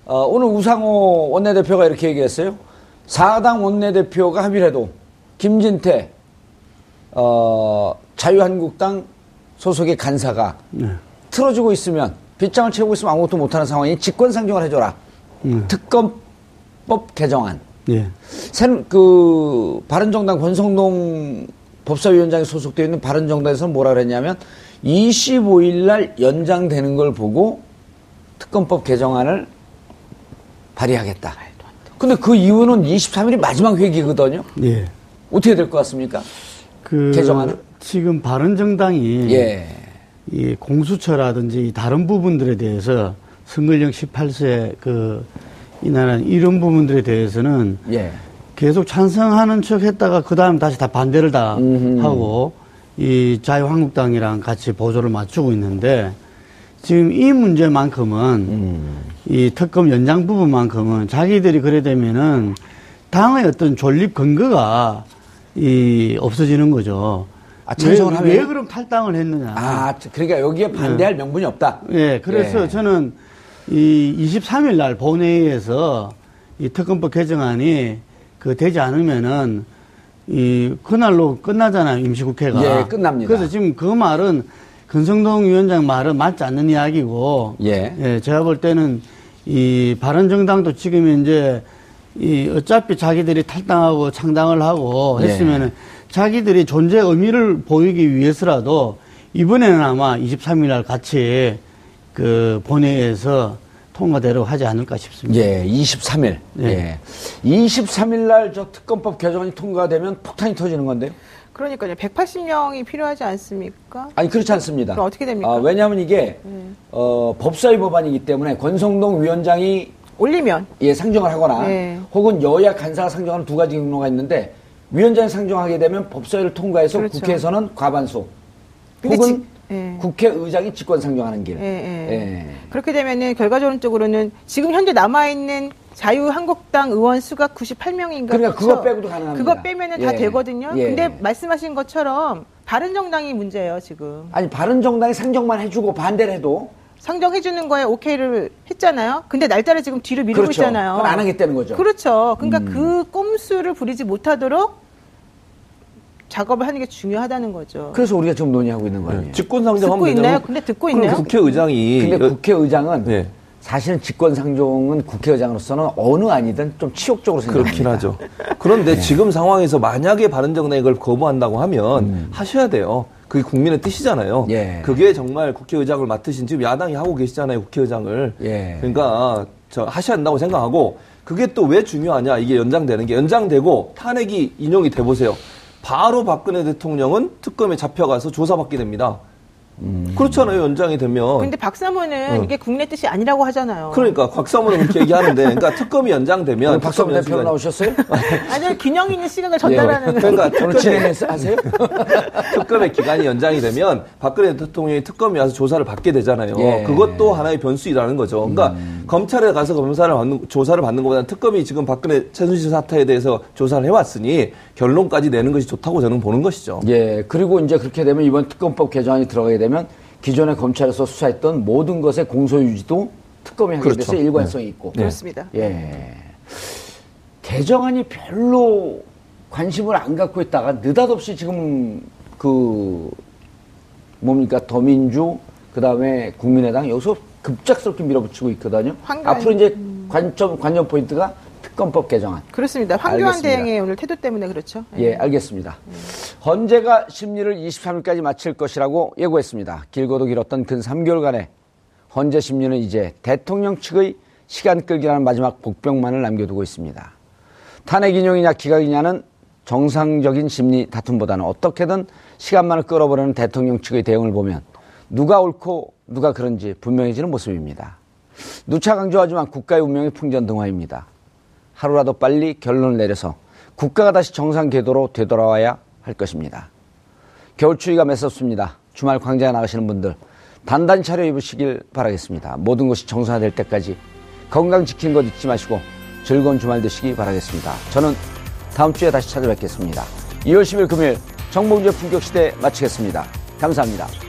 [SPEAKER 2] 어, 오늘 우상호 원내대표가 이렇게 얘기했어요. 4당 원내대표가 합의를 해도, 김진태, 어, 자유한국당 소속의 간사가
[SPEAKER 5] 네.
[SPEAKER 2] 틀어주고 있으면, 빗장을 채우고 있으면 아무것도 못하는 상황이 직권상정을 해줘라.
[SPEAKER 5] 음.
[SPEAKER 2] 특검법 개정안.
[SPEAKER 5] 예.
[SPEAKER 2] 새, 그, 바른정당 권성동 법사위원장이 소속되어 있는 바른정당에서 뭐라 그랬냐면 25일 날 연장되는 걸 보고 특검법 개정안을 발의하겠다. 근데 그 이유는 23일이 마지막 회기거든요.
[SPEAKER 5] 예.
[SPEAKER 2] 어떻게 될 것 같습니까?
[SPEAKER 5] 그
[SPEAKER 2] 개정안은?
[SPEAKER 5] 지금 바른정당이
[SPEAKER 2] 예.
[SPEAKER 5] 이 공수처라든지 다른 부분들에 대해서 선거령 18세 그 이나는 이런 부분들에 대해서는
[SPEAKER 2] 예.
[SPEAKER 5] 계속 찬성하는 척 했다가 그 다음 다시 다 반대를 다
[SPEAKER 2] 음흠.
[SPEAKER 5] 하고 이 자유한국당이랑 같이 보조를 맞추고 있는데 지금 이 문제만큼은
[SPEAKER 2] 음.
[SPEAKER 5] 이 특검 연장 부분만큼은 자기들이 그래 되면은 당의 어떤 존립 근거가 이 없어지는 거죠.
[SPEAKER 2] 아, 찬성을
[SPEAKER 5] 왜,
[SPEAKER 2] 하면?
[SPEAKER 5] 왜 그럼 탈당을 했느냐.
[SPEAKER 2] 아, 그러니까 여기에 반대할 명분이 없다.
[SPEAKER 5] 예, 그래서
[SPEAKER 2] 예.
[SPEAKER 5] 저는 이 23일 날 본회의에서 이 특검법 개정안이 그 되지 않으면은 이 그날로 끝나잖아요 임시국회가.
[SPEAKER 2] 예, 끝납니다.
[SPEAKER 5] 그래서 지금 그 말은 근성동 위원장 말은 맞지 않는 이야기고.
[SPEAKER 2] 예.
[SPEAKER 5] 제가 볼 때는 이 바른정당도 지금 이제 이 어차피 자기들이 탈당하고 창당을 하고
[SPEAKER 2] 예.
[SPEAKER 5] 했으면은 자기들이 존재 의미를 보이기 위해서라도 이번에는 아마 23일 날 같이 그 본회의에서 통과대로 하지 않을까 싶습니다.
[SPEAKER 2] 예, 23일.
[SPEAKER 5] 네.
[SPEAKER 2] 예. 23일 날 저 특검법 개정안이 통과되면 폭탄이 터지는 건데요.
[SPEAKER 3] 그러니까요. 180명이 필요하지 않습니까?
[SPEAKER 2] 아니 그렇지 않습니다.
[SPEAKER 3] 그럼 어떻게 됩니까? 네.
[SPEAKER 2] 아, 왜냐하면 이게 어, 법사위 법안이기 때문에 권성동 위원장이
[SPEAKER 3] 올리면.
[SPEAKER 2] 예, 상정을 하거나
[SPEAKER 3] 네.
[SPEAKER 2] 혹은 여야 간사가 상정하는 두 가지 경로가 있는데 위원장이 상정하게 되면 법사위를 통과해서
[SPEAKER 3] 그렇죠.
[SPEAKER 2] 국회에서는 과반수 혹은
[SPEAKER 3] 지- 예.
[SPEAKER 2] 국회의장이 직권 상정하는 길.
[SPEAKER 3] 예, 예.
[SPEAKER 2] 예.
[SPEAKER 3] 그렇게 되면은 결과적으로는 지금 현재 남아 있는 자유한국당 의원 수가 98명인가.
[SPEAKER 2] 그러니까 그거 빼고도 가능합니다.
[SPEAKER 3] 그거 빼면은 다
[SPEAKER 2] 예.
[SPEAKER 3] 되거든요.
[SPEAKER 2] 예.
[SPEAKER 3] 근데 말씀하신 것처럼 바른정당이 문제예요, 지금.
[SPEAKER 2] 아니 바른정당이 상정만 해주고 반대를 해도
[SPEAKER 3] 상정해 주는 거에 오케이를 했잖아요. 근데 날짜를 지금 뒤로 미루고
[SPEAKER 2] 그렇죠.
[SPEAKER 3] 있잖아요.
[SPEAKER 2] 그건 안 하겠다는 거죠. 음.
[SPEAKER 3] 그렇죠. 그러니까 그 꼼수를 부리지 못하도록 작업을 하는 게 중요하다는 거죠.
[SPEAKER 2] 그래서 우리가 지금 논의하고 있는 거예요.
[SPEAKER 4] 직권상정하면
[SPEAKER 3] 듣고 있나요? 근데 듣고 있나요?
[SPEAKER 4] 국회의장이
[SPEAKER 2] 근데
[SPEAKER 4] 여-
[SPEAKER 2] 국회의장은
[SPEAKER 4] 네.
[SPEAKER 2] 사실은 직권상정은 국회의장으로서는 어느 아니든 좀 치욕적으로 생각합니다.
[SPEAKER 4] 그렇긴 하죠. 그런데 지금 상황에서 만약에 바른정당이 이걸 거부한다고 하면 하셔야 돼요. 그게 국민의 뜻이잖아요.
[SPEAKER 2] 예.
[SPEAKER 4] 그게 정말 국회의장을 맡으신 지금 야당이 하고 계시잖아요. 국회의장을.
[SPEAKER 2] 예.
[SPEAKER 4] 그러니까 저 하셔야 한다고 생각하고 그게 또 왜 중요하냐 이게 연장되는 게 연장되고 탄핵이 인용이 돼 보세요. 바로 박근혜 대통령은 특검에 잡혀가서 조사받게 됩니다. 그렇잖아요. 연장이 되면.
[SPEAKER 3] 근데 박 사모는 이게 국내 뜻이 아니라고 하잖아요.
[SPEAKER 4] 그러니까 곽 사모는 그렇게 얘기하는데, 그러니까 특검이 연장되면
[SPEAKER 2] 박성호
[SPEAKER 4] 특검
[SPEAKER 2] 대표 나오셨어요? <laughs>
[SPEAKER 3] 아니 균형 있는 시각을 전달하는
[SPEAKER 4] 그러니까
[SPEAKER 2] 오늘
[SPEAKER 4] 특검의,
[SPEAKER 2] 진행하세요?
[SPEAKER 4] 특검의 기간이 연장이 되면 박근혜 대통령이 특검이 와서 조사를 받게 되잖아요.
[SPEAKER 2] 예.
[SPEAKER 4] 그것도 하나의 변수이라는 거죠. 그러니까 검찰에 가서 검사를 받는 조사를 받는 것보다는 특검이 지금 박근혜 최순실 사태에 대해서 조사를 해왔으니 결론까지 내는 것이 좋다고 저는 보는 것이죠.
[SPEAKER 2] 예, 그리고 이제 그렇게 되면 이번 특검법 개정안이 들어가게 되면 기존에 검찰에서 수사했던 모든 것의 공소유지도 특검이 하게
[SPEAKER 4] 그렇죠.
[SPEAKER 2] 돼서 일관성이 있고.
[SPEAKER 3] 그렇습니다.
[SPEAKER 2] 예. 개정안이 별로 관심을 안 갖고 있다가 느닷없이 지금 그 뭡니까 더민주 그다음에 국민의당 여기서 급작스럽게 밀어붙이고 있거든요.
[SPEAKER 3] 황교안-
[SPEAKER 2] 앞으로 이제 관점 관전 포인트가 특검법 개정안.
[SPEAKER 3] 그렇습니다. 황교안. 대행의 오늘 태도 때문에 그렇죠.
[SPEAKER 2] 예, 알겠습니다. 헌재가 심리를 23일까지 마칠 것이라고 예고했습니다. 길고도 길었던 근 3개월간의 헌재 심리는 이제 대통령 측의 시간 끌기라는 마지막 복병만을 남겨두고 있습니다. 탄핵 인용이냐 기각이냐는 정상적인 심리 다툼보다는 어떻게든 시간만을 끌어보려는 대통령 측의 대응을 보면 누가 옳고 누가 그런지 분명해지는 모습입니다. 누차 강조하지만 국가의 운명이 풍전등화입니다. 하루라도 빨리 결론을 내려서 국가가 다시 정상 궤도로 되돌아와야 할 것입니다. 겨울 추위가 매섭습니다. 주말 광장에 나가시는 분들 단단히 차려 입으시길 바라겠습니다. 모든 것이 정상화될 때까지 건강 지키는 것 잊지 마시고 즐거운 주말 되시기 바라겠습니다. 저는 다음 주에 다시 찾아뵙겠습니다. 2월 10일 금요일 정봉주의 품격시대 마치겠습니다. 감사합니다.